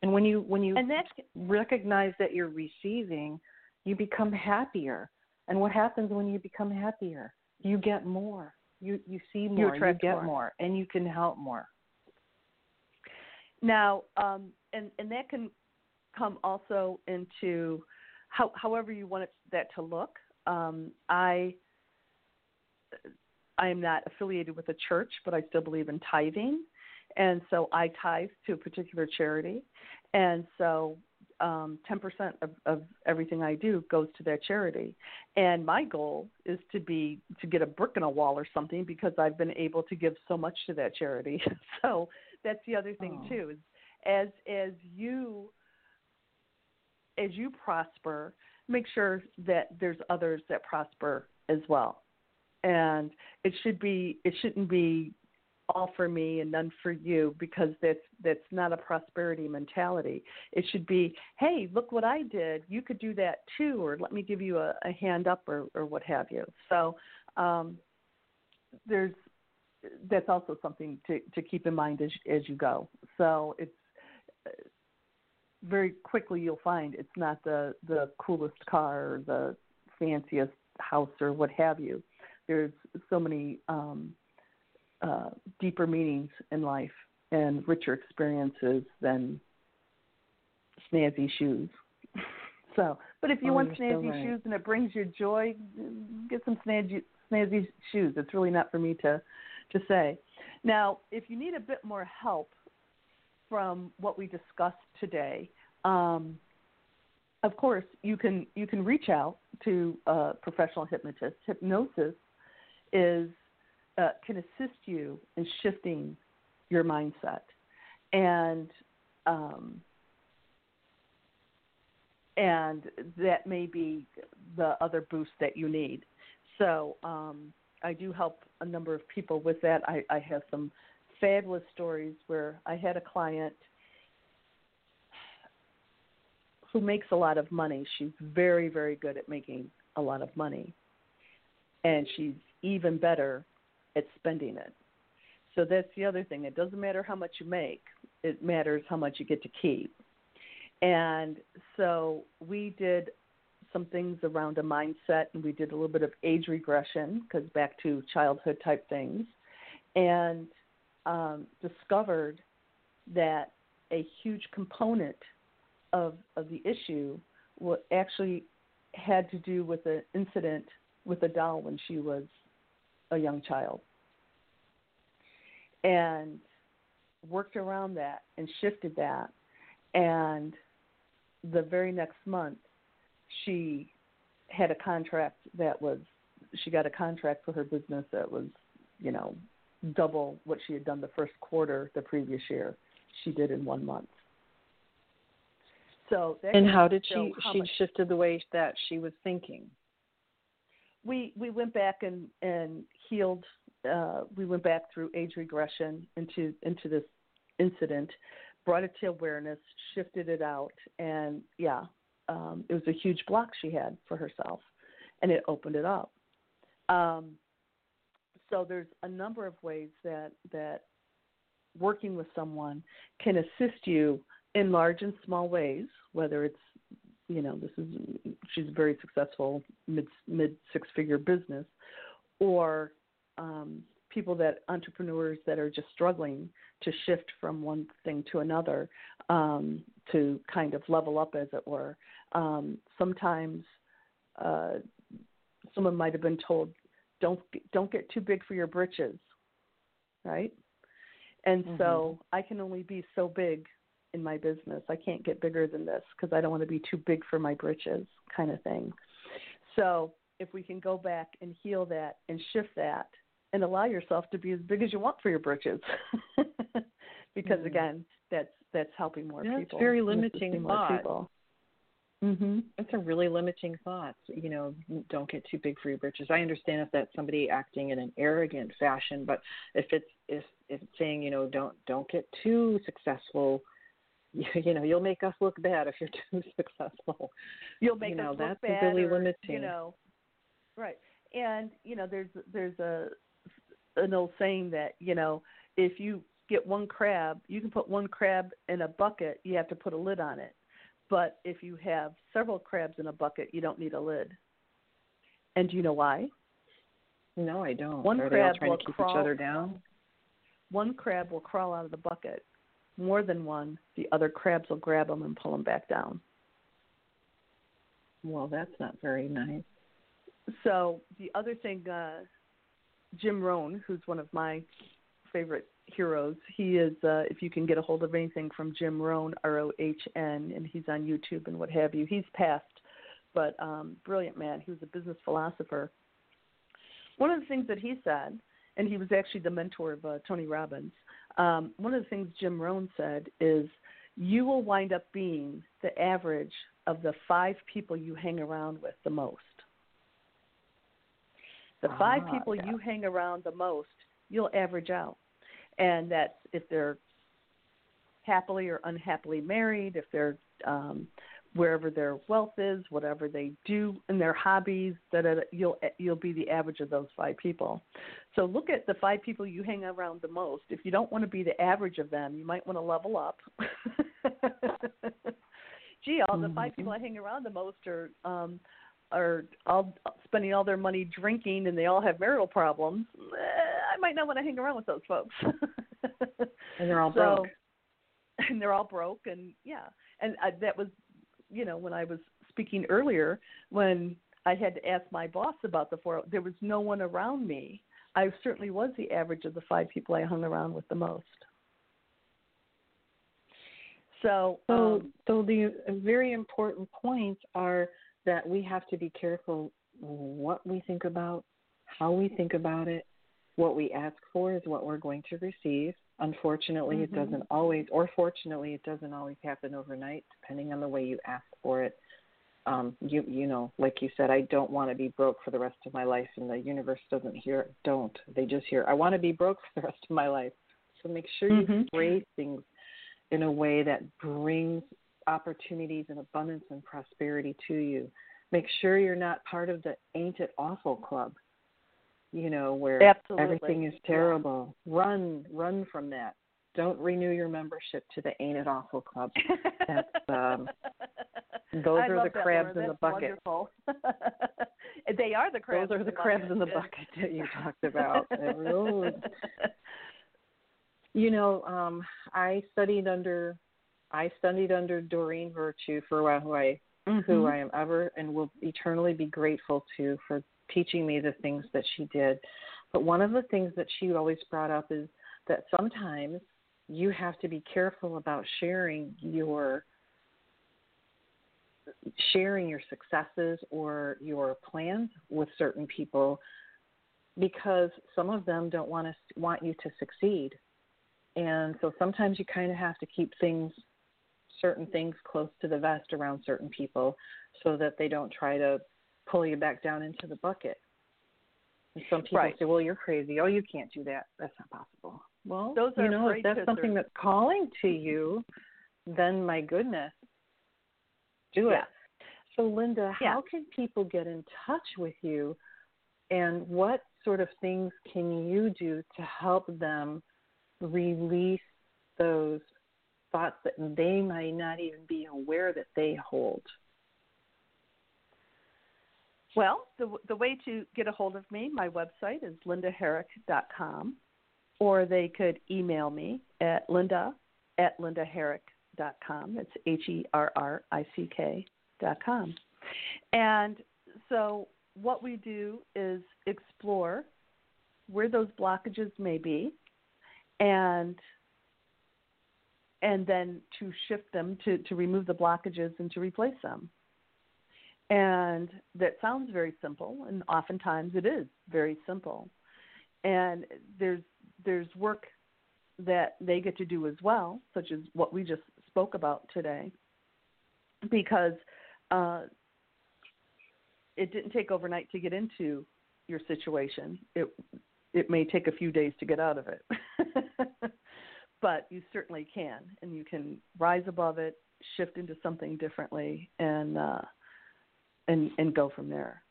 [SPEAKER 2] And when you when you
[SPEAKER 3] And
[SPEAKER 2] recognize that you're receiving, you become happier. And what happens when you become happier? You get more. You you see more. You,
[SPEAKER 3] attract
[SPEAKER 2] get
[SPEAKER 3] more.
[SPEAKER 2] more. and you can help more.
[SPEAKER 3] Now, um, and and that can come also into how, however you want it, that to look. Um, I I am not affiliated with a church, but I still believe in tithing, and so I tithe to a particular charity, and so um, 10% of, of everything I do goes to that charity. And my goal is to be to get a brick in a wall or something because I've been able to give so much to that charity. [LAUGHS] so that's the other thing
[SPEAKER 2] Oh.
[SPEAKER 3] too is as as you as you prosper, make sure that there's others that prosper as well. And it should be it shouldn't be all for me and none for you because that's that's not a prosperity mentality. It should be, hey, look what I did. You could do that too, or let me give you a, a hand up or, or what have you. So um, there's that's also something to, to keep in mind as as you go. So it's very quickly you'll find it's not the the coolest car or the fanciest house or what have you. There's so many um, uh, deeper meanings in life and richer experiences than snazzy shoes. [LAUGHS] so, but if you
[SPEAKER 2] oh,
[SPEAKER 3] want snazzy
[SPEAKER 2] right.
[SPEAKER 3] shoes and it brings you joy, get some snazzy snazzy shoes. It's really not for me to to say. Now, if you need a bit more help from what we discussed today, um, of course you can you can reach out to a professional hypnotist. Hypnosis is uh, can assist you in shifting your mindset, and um, and that may be the other boost that you need. So um, I do help a number of people with that. I, I have some fabulous stories where I had a client who makes a lot of money. She's very, very good at making a lot of money. And she's even better at spending it. So that's the other thing. It doesn't matter how much you make, it matters how much you get to keep. And so we did some things around a mindset, and we did a little bit of age regression because back to childhood type things, and um, discovered that a huge component of of the issue actually had to do with an incident with a doll when she was a young child, and worked around that and shifted that, and the very next month she had a contract that was she got a contract for her business that was you know double what she had done the first quarter the previous year. She did in one month. So
[SPEAKER 2] and how did she she
[SPEAKER 3] much,
[SPEAKER 2] shifted the way that she was thinking
[SPEAKER 3] we we went back and and healed uh, we went back through age regression into into this incident brought it to awareness shifted it out and yeah um, it was a huge block she had for herself, and it opened it up. Um, so there's a number of ways that that working with someone can assist you in large and small ways, whether it's you know this is she's a very successful mid mid six figure business, or um, people that entrepreneurs that are just struggling to shift from one thing to another um, to kind of level up, as it were. Um, sometimes uh, someone might have been told, "Don't don't get too big for your britches," right? And mm-hmm. so I can only be so big in my business. I can't get bigger than this because I don't want to be too big for my britches, kind of thing. So if we can go back and heal that and shift that and allow yourself to be as big as you want for your britches, [LAUGHS] because mm. again, that's that's helping more
[SPEAKER 2] that's
[SPEAKER 3] people.
[SPEAKER 2] That's very limiting thought.
[SPEAKER 3] Mm-hmm.
[SPEAKER 2] That's a really limiting thought. You know, don't get too big for your britches. I understand if that's somebody acting in an arrogant fashion, but if it's if if it's saying you know don't don't get too successful, you, [LAUGHS] you know you'll make us look bad if you're [LAUGHS] too successful.
[SPEAKER 3] You'll make
[SPEAKER 2] you know,
[SPEAKER 3] us
[SPEAKER 2] look that's
[SPEAKER 3] bad.
[SPEAKER 2] really
[SPEAKER 3] or,
[SPEAKER 2] limiting.
[SPEAKER 3] You know, right? And you know, there's there's a an old saying that you know if you get one crab, you can put one crab in a bucket. You have to put a lid on it. But if you have several crabs in a bucket, you don't need a lid. And do you know why?
[SPEAKER 2] No, I don't.
[SPEAKER 3] One
[SPEAKER 2] Are
[SPEAKER 3] crab
[SPEAKER 2] they all trying
[SPEAKER 3] will
[SPEAKER 2] to keep
[SPEAKER 3] crawl,
[SPEAKER 2] each other down?
[SPEAKER 3] One crab will crawl out of the bucket. More than one, the other crabs will grab them and pull them back down.
[SPEAKER 2] Well, that's not very nice.
[SPEAKER 3] So the other thing, uh, Jim Rohn, who's one of my favorite heroes. He is, uh, if you can get a hold of anything from Jim Rohn, R O H N, and he's on YouTube and what have you. He's passed, but um, brilliant man. He was a business philosopher. One of the things that he said, and he was actually the mentor of uh, Tony Robbins. Um, one of the things Jim Rohn said is, you will wind up being the average of the five people you hang around with the most. The five
[SPEAKER 2] ah,
[SPEAKER 3] people
[SPEAKER 2] yeah.
[SPEAKER 3] you hang around the most, you'll average out and that's if they're happily or unhappily married, if they're um, wherever their wealth is, whatever they do in their hobbies, that you'll you'll be the average of those five people. So look at the five people you hang around the most. If you don't want to be the average of them, you might want to level up. [LAUGHS] Gee, all the five people I hang around the most are um are all spending all their money drinking and they all have marital problems. Eh, I might not want to hang around with those folks.
[SPEAKER 2] and they're all [LAUGHS]
[SPEAKER 3] so,
[SPEAKER 2] broke. [LAUGHS]
[SPEAKER 3] And they're all broke and yeah. And I, that was you know, when I was speaking earlier, when I had to ask my boss about the four, there was no one around me. I certainly was the average of the five people I hung around with the most. So,
[SPEAKER 2] so,
[SPEAKER 3] um,
[SPEAKER 2] so the very important points are that we have to be careful what we think about, how we think about it. What we ask for is what we're going to receive. Unfortunately, mm-hmm. it doesn't always, or fortunately, it doesn't always happen overnight, depending on the way you ask for it. Um, you you know, like you said, I don't want to be broke for the rest of my life, and the universe doesn't hear. Don't they just hear? I want to be broke [LAUGHS] for the rest of my life. So make sure you mm-hmm. phrase things in a way that brings opportunities and abundance and prosperity to you. Make sure you're not part of the ain't it awful club you know, where
[SPEAKER 3] Absolutely.
[SPEAKER 2] everything is terrible. Yeah. Run, run from that. Don't renew your membership to the Ain't It Awful Club. That's [LAUGHS] um, those
[SPEAKER 3] I
[SPEAKER 2] are the crabs
[SPEAKER 3] in
[SPEAKER 2] the bucket. [LAUGHS]
[SPEAKER 3] they are the crabs.
[SPEAKER 2] Those are the,
[SPEAKER 3] the
[SPEAKER 2] crabs
[SPEAKER 3] bucket.
[SPEAKER 2] in the bucket that you [LAUGHS] talked about. you know, um, I studied under I studied under Doreen Virtue for a while, who I mm-hmm. who I am ever and will eternally be grateful to for teaching me the things that she did. But one of the things that she always brought up is that sometimes you have to be careful about sharing your sharing your successes or your plans with certain people because some of them don't want to want you to succeed. And so sometimes you kind of have to keep things certain things close to the vest around certain people so that they don't try to pull you back down into the bucket. And some people
[SPEAKER 3] right.
[SPEAKER 2] say, "Well, you're crazy. Oh, you can't do that. That's not possible." Well,
[SPEAKER 3] Those
[SPEAKER 2] you know,
[SPEAKER 3] if
[SPEAKER 2] that's something that's calling to you, then my goodness, do
[SPEAKER 3] yeah.
[SPEAKER 2] it. So, Linda,
[SPEAKER 3] yeah.
[SPEAKER 2] how can people get in touch with you, and what sort of things can you do to help them release those thoughts that they might not even be aware that they hold?
[SPEAKER 3] Well, the, the way to get a hold of me, my website is lindaherrick.com, or they could email me at linda at lindaherrick.com. It's H E R R I C K dot com. And so what we do is explore where those blockages may be and and then to shift them to, to remove the blockages and to replace them. And that sounds very simple, and oftentimes it is very simple. And there's there's work that they get to do as well, such as what we just spoke about today, because uh, it didn't take overnight to get into your situation. It it may take a few days to get out of it, [LAUGHS] but you certainly can, and you can rise above it, shift into something differently, and uh, and and go from there.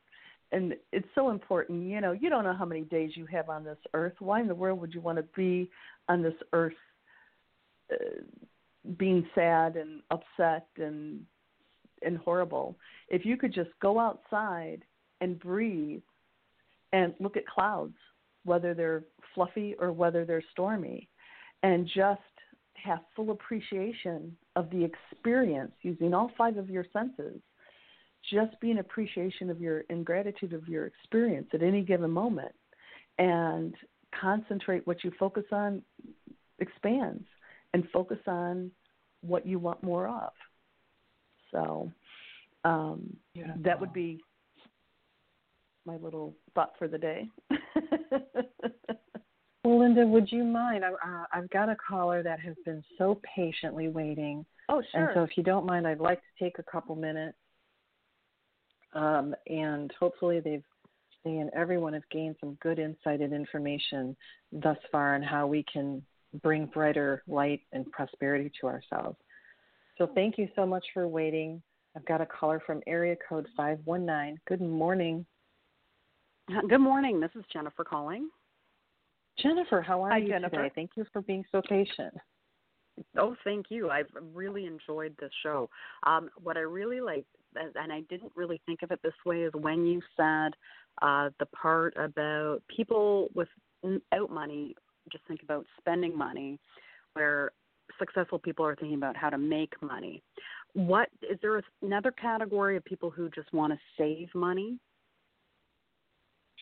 [SPEAKER 3] And it's so important you know you don't know how many days you have on this earth. Why in the world would you want to be on this earth uh, being sad and upset and and horrible? If you could just go outside and breathe and look at clouds whether they're fluffy or whether they're stormy and just have full appreciation of the experience using all five of your senses just be an appreciation of your and gratitude of your experience at any given moment and concentrate what you focus on expands and focus on what you want more of. So um, that would be my little thought for the day. [LAUGHS]
[SPEAKER 2] Well linda would you mind? I, uh, i've got a caller that has been so patiently waiting.
[SPEAKER 3] Oh sure
[SPEAKER 2] and so if you don't mind i'd like to take a couple minutes um, and hopefully they've they and everyone have gained some good insight and information thus far on how we can bring brighter light and prosperity to ourselves. So thank you so much for waiting. I've got a caller from area code 519. Good morning.
[SPEAKER 4] Good morning. This is Jennifer calling.
[SPEAKER 2] Jennifer, how are
[SPEAKER 3] Hi,
[SPEAKER 2] you
[SPEAKER 3] Jennifer.
[SPEAKER 2] today? Thank you for being so patient.
[SPEAKER 4] Oh, thank you. I've really enjoyed this show. Um, what I really like, and I didn't really think of it this way, is when you said uh, the part about people without money just think about spending money, where successful people are thinking about how to make money. What is there another category of people who just want to save money?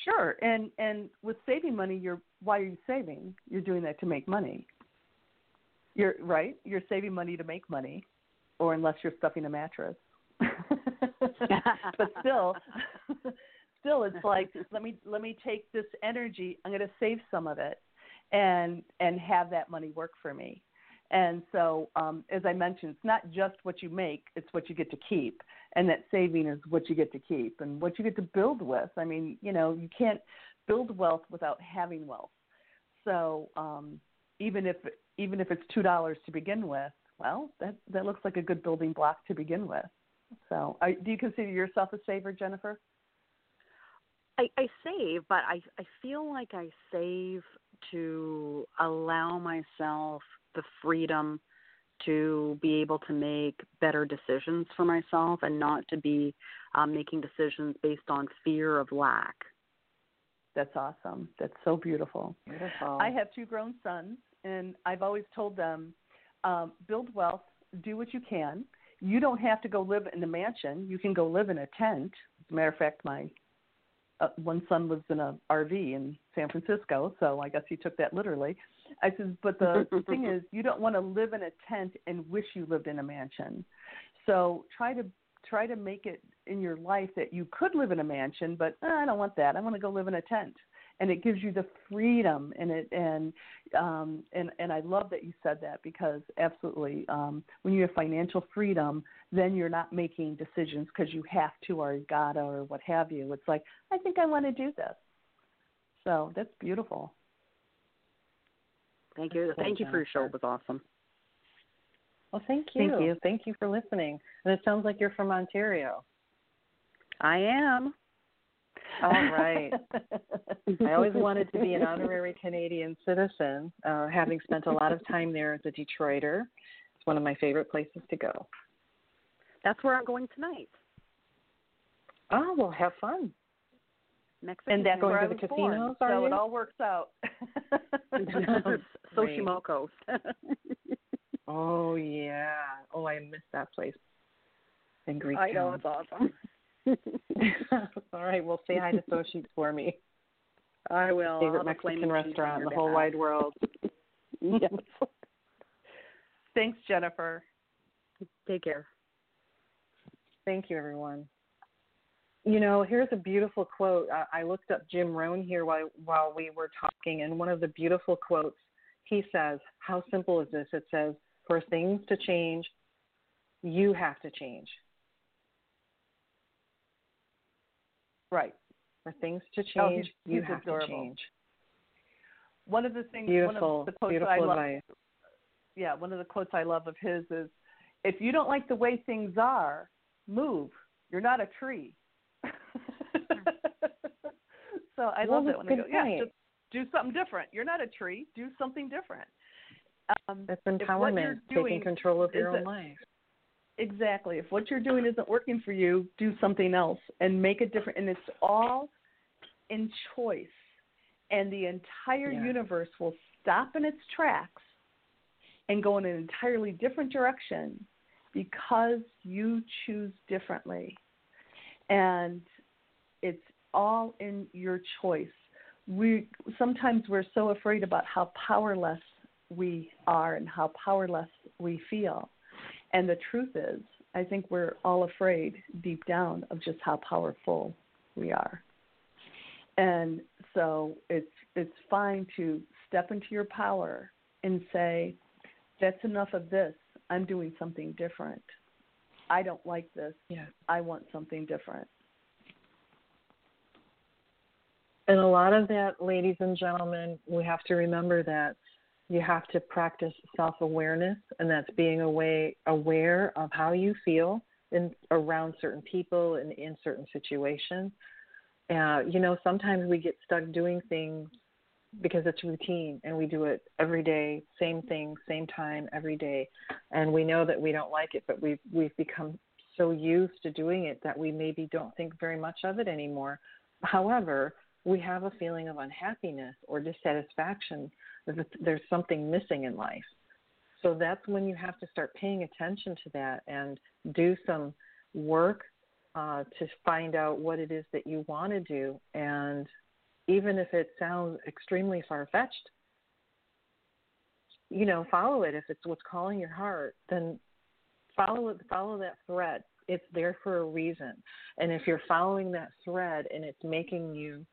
[SPEAKER 3] Sure. And and with saving money, you're why are you saving? You're doing that to make money. You're right. You're saving money to make money, or unless you're stuffing a mattress. [LAUGHS] [LAUGHS] but still, [LAUGHS] still, it's like let me let me take this energy. I'm going to save some of it, and and have that money work for me. And so, um, as I mentioned, it's not just what you make; it's what you get to keep, and that saving is what you get to keep and what you get to build with. I mean, you know, you can't build wealth without having wealth. So, um, even if even if it's two dollars to begin with, well, that that looks like a good building block to begin with. So, do you consider yourself a saver, Jennifer?
[SPEAKER 4] I, I save, but I I feel like I save to allow myself the freedom to be able to make better decisions for myself and not to be um, making decisions based on fear of lack.
[SPEAKER 3] That's awesome. That's so beautiful.
[SPEAKER 2] Beautiful.
[SPEAKER 3] I have two grown sons, and I've always told them um, build wealth, do what you can. You don't have to go live in a mansion. You can go live in a tent. As a matter of fact, my uh, one son lives in a RV in San Francisco, so I guess he took that literally. I said, but the [LAUGHS] thing is, you don't want to live in a tent and wish you lived in a mansion. So try to try to make it in your life that you could live in a mansion, but eh, I don't want that. I want to go live in a tent, and it gives you the freedom and it and um, and and I love that you said that because absolutely, um, when you have financial freedom, then you're not making decisions because you have to or gotta or what have you. It's like I think I want to do this. So that's beautiful.
[SPEAKER 4] Thank you.
[SPEAKER 2] Excellent,
[SPEAKER 4] Thank you for your show. It was awesome.
[SPEAKER 2] Well, thank you.
[SPEAKER 3] Thank you.
[SPEAKER 2] Thank you for listening. And it sounds like you're from Ontario.
[SPEAKER 4] I am.
[SPEAKER 2] All right. I always wanted to be an [LAUGHS] honorary Canadian citizen, uh, having spent a lot of time there as a Detroiter. It's one of my favorite places to go.
[SPEAKER 4] That's where I'm going tonight.
[SPEAKER 2] Oh, well, have fun.
[SPEAKER 4] Mexican.
[SPEAKER 3] and that's
[SPEAKER 2] Going
[SPEAKER 3] where
[SPEAKER 2] to
[SPEAKER 3] I
[SPEAKER 2] the
[SPEAKER 3] was born, so
[SPEAKER 2] you?
[SPEAKER 3] it all works out. [LAUGHS] [LAUGHS]
[SPEAKER 4] Xochimilco.
[SPEAKER 2] Oh, yeah. Oh, I miss that place in Greek
[SPEAKER 4] I know
[SPEAKER 2] town.
[SPEAKER 4] it's awesome. [LAUGHS]
[SPEAKER 2] All right, well, say hi to [LAUGHS] Soshi for me.
[SPEAKER 4] I will.
[SPEAKER 2] Favorite
[SPEAKER 4] I'll have a flaming
[SPEAKER 2] Mexican restaurant in the whole wide world. [LAUGHS]
[SPEAKER 4] yes.
[SPEAKER 3] Thanks, Jennifer.
[SPEAKER 4] Take care.
[SPEAKER 2] Thank you, everyone. You know, here's a beautiful quote. I, I looked up Jim Rohn here while while we were talking, and one of the beautiful quotes he says, "How simple is this?" It says, "For things to change, you have to change.
[SPEAKER 3] Right.
[SPEAKER 2] For things to
[SPEAKER 3] Oh,
[SPEAKER 2] change,
[SPEAKER 3] he's-
[SPEAKER 2] you
[SPEAKER 3] he's
[SPEAKER 2] have
[SPEAKER 3] adorable.
[SPEAKER 2] to change."
[SPEAKER 3] One of the things,
[SPEAKER 2] Beautiful,
[SPEAKER 3] one of the quotes I love,
[SPEAKER 2] advice.
[SPEAKER 3] yeah, one of the quotes I love of his is, "If you don't like the way things are, move. You're not a tree." [LAUGHS] so I
[SPEAKER 2] Well,
[SPEAKER 3] love
[SPEAKER 2] it
[SPEAKER 3] when
[SPEAKER 2] good
[SPEAKER 3] go, yeah, just do something different. You're not a tree. Do something different. Um,
[SPEAKER 2] That's empowerment, taking control of your own
[SPEAKER 3] it-
[SPEAKER 2] life.
[SPEAKER 3] Exactly. If what you're doing isn't working for you, do something else and make it different. And it's all in choice. And the entire
[SPEAKER 2] Yeah.
[SPEAKER 3] universe will stop in its tracks and go in an entirely different direction because you choose differently. And it's all in your choice. We sometimes we're so afraid about how powerless we are and how powerless we feel. And the truth is, I think we're all afraid deep down of just how powerful we are. And so it's it's fine to step into your power and say, That's enough of this. I'm doing something different. I don't like this.
[SPEAKER 2] Yeah.
[SPEAKER 3] I want something different.
[SPEAKER 2] And a lot of that, ladies and gentlemen, we have to remember that you have to practice self awareness, and that's being away, aware of how you feel in around certain people and in certain situations. Uh, you know, sometimes we get stuck doing things because it's routine and we do it every day, same thing, same time every day, and we know that we don't like it, but we've we've become so used to doing it that we maybe don't think very much of it anymore. However, we have a feeling of unhappiness or dissatisfaction there's something missing in life. So that's when you have to start paying attention to that and do some work uh, to find out what it is that you want to do. And even if it sounds extremely far fetched, you know, follow it. If it's what's calling your heart, then follow it. Follow that thread. It's there for a reason. And if you're following that thread and it's making you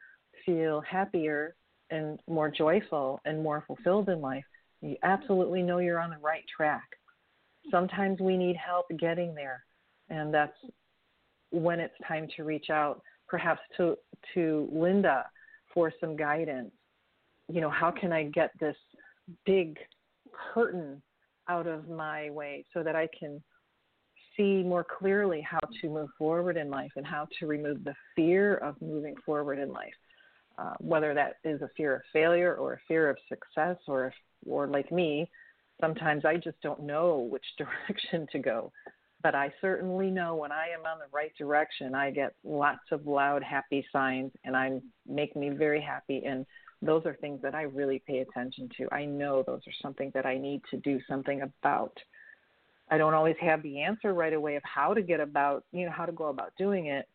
[SPEAKER 2] feel happier and more joyful and more fulfilled in life, you absolutely know you're on the right track. Sometimes we need help getting there, and that's when it's time to reach out, perhaps to to Linda for some guidance. You know, how can I get this big curtain out of my way so that I can see more clearly how to move forward in life and how to remove the fear of moving forward in life. Uh, whether that is a fear of failure or a fear of success or if or like me, sometimes I just don't know which [LAUGHS] direction to go. But I certainly know when I am on the right direction, I get lots of loud, happy signs, and I make me very happy. And those are things that I really pay attention to. I know those are something that I need to do something about. I don't always have the answer right away of how to get about, you know, how to go about doing it,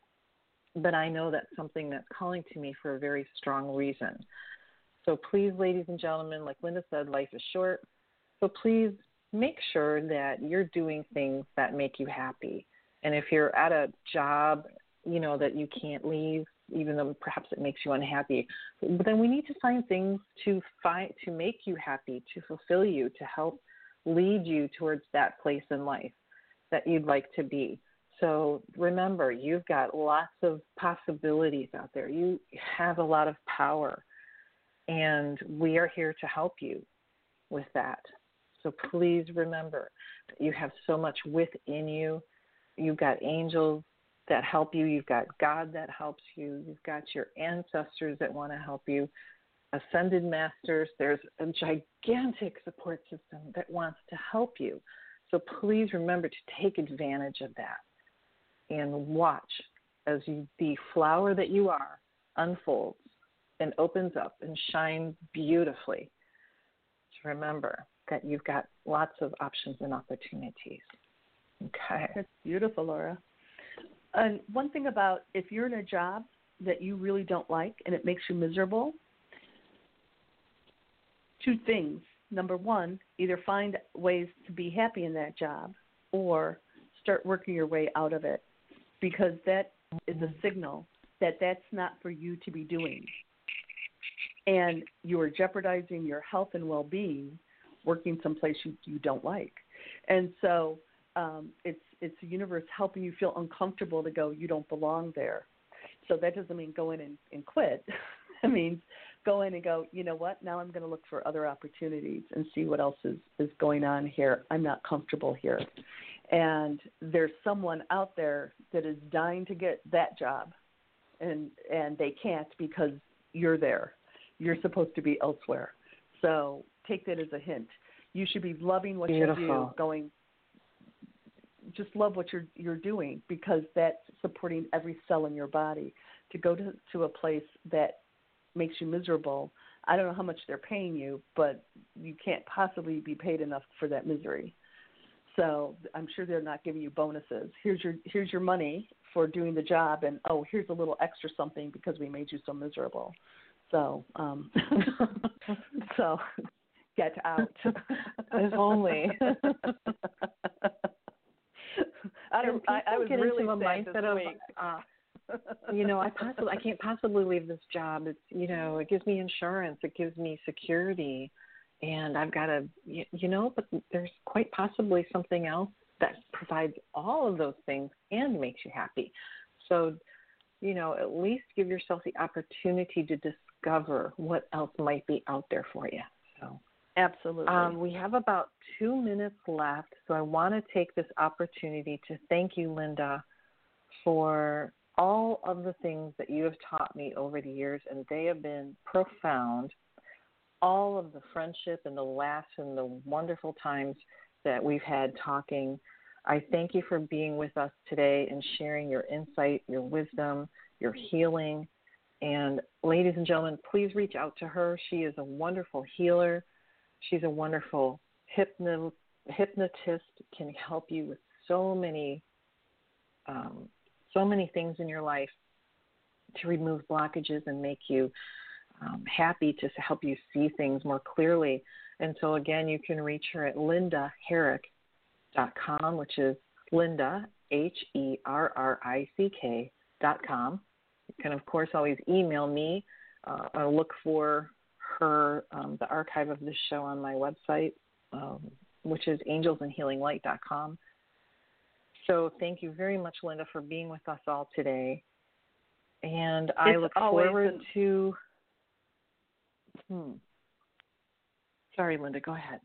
[SPEAKER 2] but I know that's something that's calling to me for a very strong reason. So please, ladies and gentlemen, like Linda said, life is short. So please make sure that you're doing things that make you happy. And if you're at a job, you know, that you can't leave, even though perhaps it makes you unhappy, but then we need to find things to find to make you happy, to fulfill you, to help lead you towards that place in life that you'd like to be. So remember, you've got lots of possibilities out there. You have a lot of power and we are here to help you with that. So please remember you have so much within you. You've got angels that help you, you've got God that helps you, you've got your ancestors that want to help you, ascended masters. There's a gigantic support system that wants to help you. So please remember to take advantage of that and watch as you, the flower that you are unfolds and opens up and shines beautifully. To remember that you've got lots of options and opportunities. Okay.
[SPEAKER 3] That's beautiful, Laura. And one thing about if you're in a job that you really don't like and it makes you miserable, two things. Number one, either find ways to be happy in that job or start working your way out of it because that is a signal that that's not for you to be doing and you are jeopardizing your health and well-being working someplace you, you don't like. And so um, it's it's the universe helping you feel uncomfortable to go. You don't belong there. So that doesn't mean go in and, and quit. [LAUGHS] that means go in and go. You know what? Now I'm going to look for other opportunities and see what else is is going on here. I'm not comfortable here, and there's someone out there that is dying to get that job, and and they can't because you're there you're supposed to be elsewhere. So take that as a hint. You should be loving what
[SPEAKER 2] Beautiful.
[SPEAKER 3] you do, going just love what you're you're doing because that's supporting every cell in your body. To go to to a place that makes you miserable, I don't know how much they're paying you, but you can't possibly be paid enough for that misery. So I'm sure they're not giving you bonuses. Here's your here's your money for doing the job, and oh, here's a little extra something because we made you so miserable. So, um, [LAUGHS] so get out. [LAUGHS]
[SPEAKER 2] if only. [LAUGHS]
[SPEAKER 3] I, don't, I, I was
[SPEAKER 2] get
[SPEAKER 3] really
[SPEAKER 2] into a mindset of,
[SPEAKER 3] week.
[SPEAKER 2] uh, you know, I possibly I can't possibly leave this job. It's you know, it gives me insurance, it gives me security, and I've got to you, you know, but there's quite possibly something else that provides all of those things and makes you happy. So, you know, at least give yourself the opportunity to discover what else might be out there for you. So,
[SPEAKER 3] Absolutely.
[SPEAKER 2] Um, we have about two minutes left, so I want to take this opportunity to thank you, Linda, for all of the things that you have taught me over the years, and they have been profound. All of the friendship and the laughs and the wonderful times that we've had talking. I thank you for being with us today and sharing your insight, your wisdom, your healing. And ladies and gentlemen, please reach out to her. She is a wonderful healer. She's a wonderful hypno, hypnotist, can help you with so many um, so many things in your life to remove blockages and make you um, happy to help you see things more clearly. And so, again, you can reach her at lindaherrick.com, which is Linda, H E R R I C K.com. You can, of course, always email me. Uh, I'll look for her, um, the archive of this show on my website, um, which is angelsandhealinglight.com. So thank you very much, Linda, for being with us all today. And I
[SPEAKER 3] it's
[SPEAKER 2] look forward to. Hmm. Sorry, Linda, go ahead.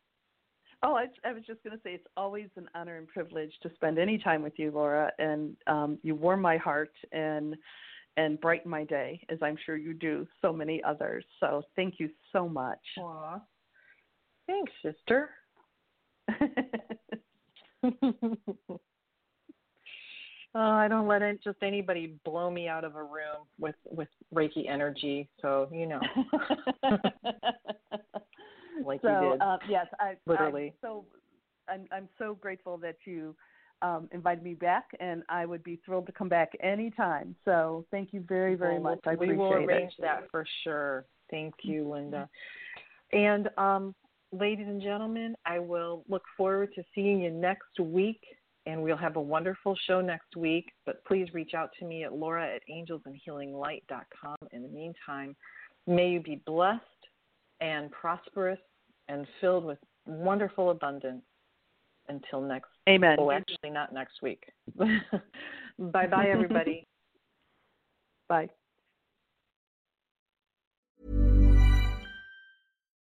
[SPEAKER 3] Oh, I, I was just going to say it's always an honor and privilege to spend any time with you, Laura, and um, you warm my heart and and brighten my day, as I'm sure you do so many others. So thank you so much.
[SPEAKER 2] Aw. Thanks, sister. [LAUGHS] Oh, I don't let it, just anybody blow me out of a room with with Reiki energy. So you know, [LAUGHS] like
[SPEAKER 3] so,
[SPEAKER 2] you did.
[SPEAKER 3] Uh, yes, I
[SPEAKER 2] literally.
[SPEAKER 3] I'm so I'm I'm so grateful that you um, invited me back, and I would be thrilled to come back anytime. So thank you very very
[SPEAKER 2] well,
[SPEAKER 3] much. I
[SPEAKER 2] we
[SPEAKER 3] appreciate
[SPEAKER 2] will arrange
[SPEAKER 3] it.
[SPEAKER 2] that for sure. Thank you, Linda. And um, ladies and gentlemen, I will look forward to seeing you next week and we'll have a wonderful show next week. But please reach out to me at laura at angelsandhealinglight.com. In the meantime, may you be blessed and prosperous and filled with wonderful abundance until next
[SPEAKER 3] Amen.
[SPEAKER 2] Oh, actually not next week. [LAUGHS] [LAUGHS] bye bye everybody.
[SPEAKER 3] Bye.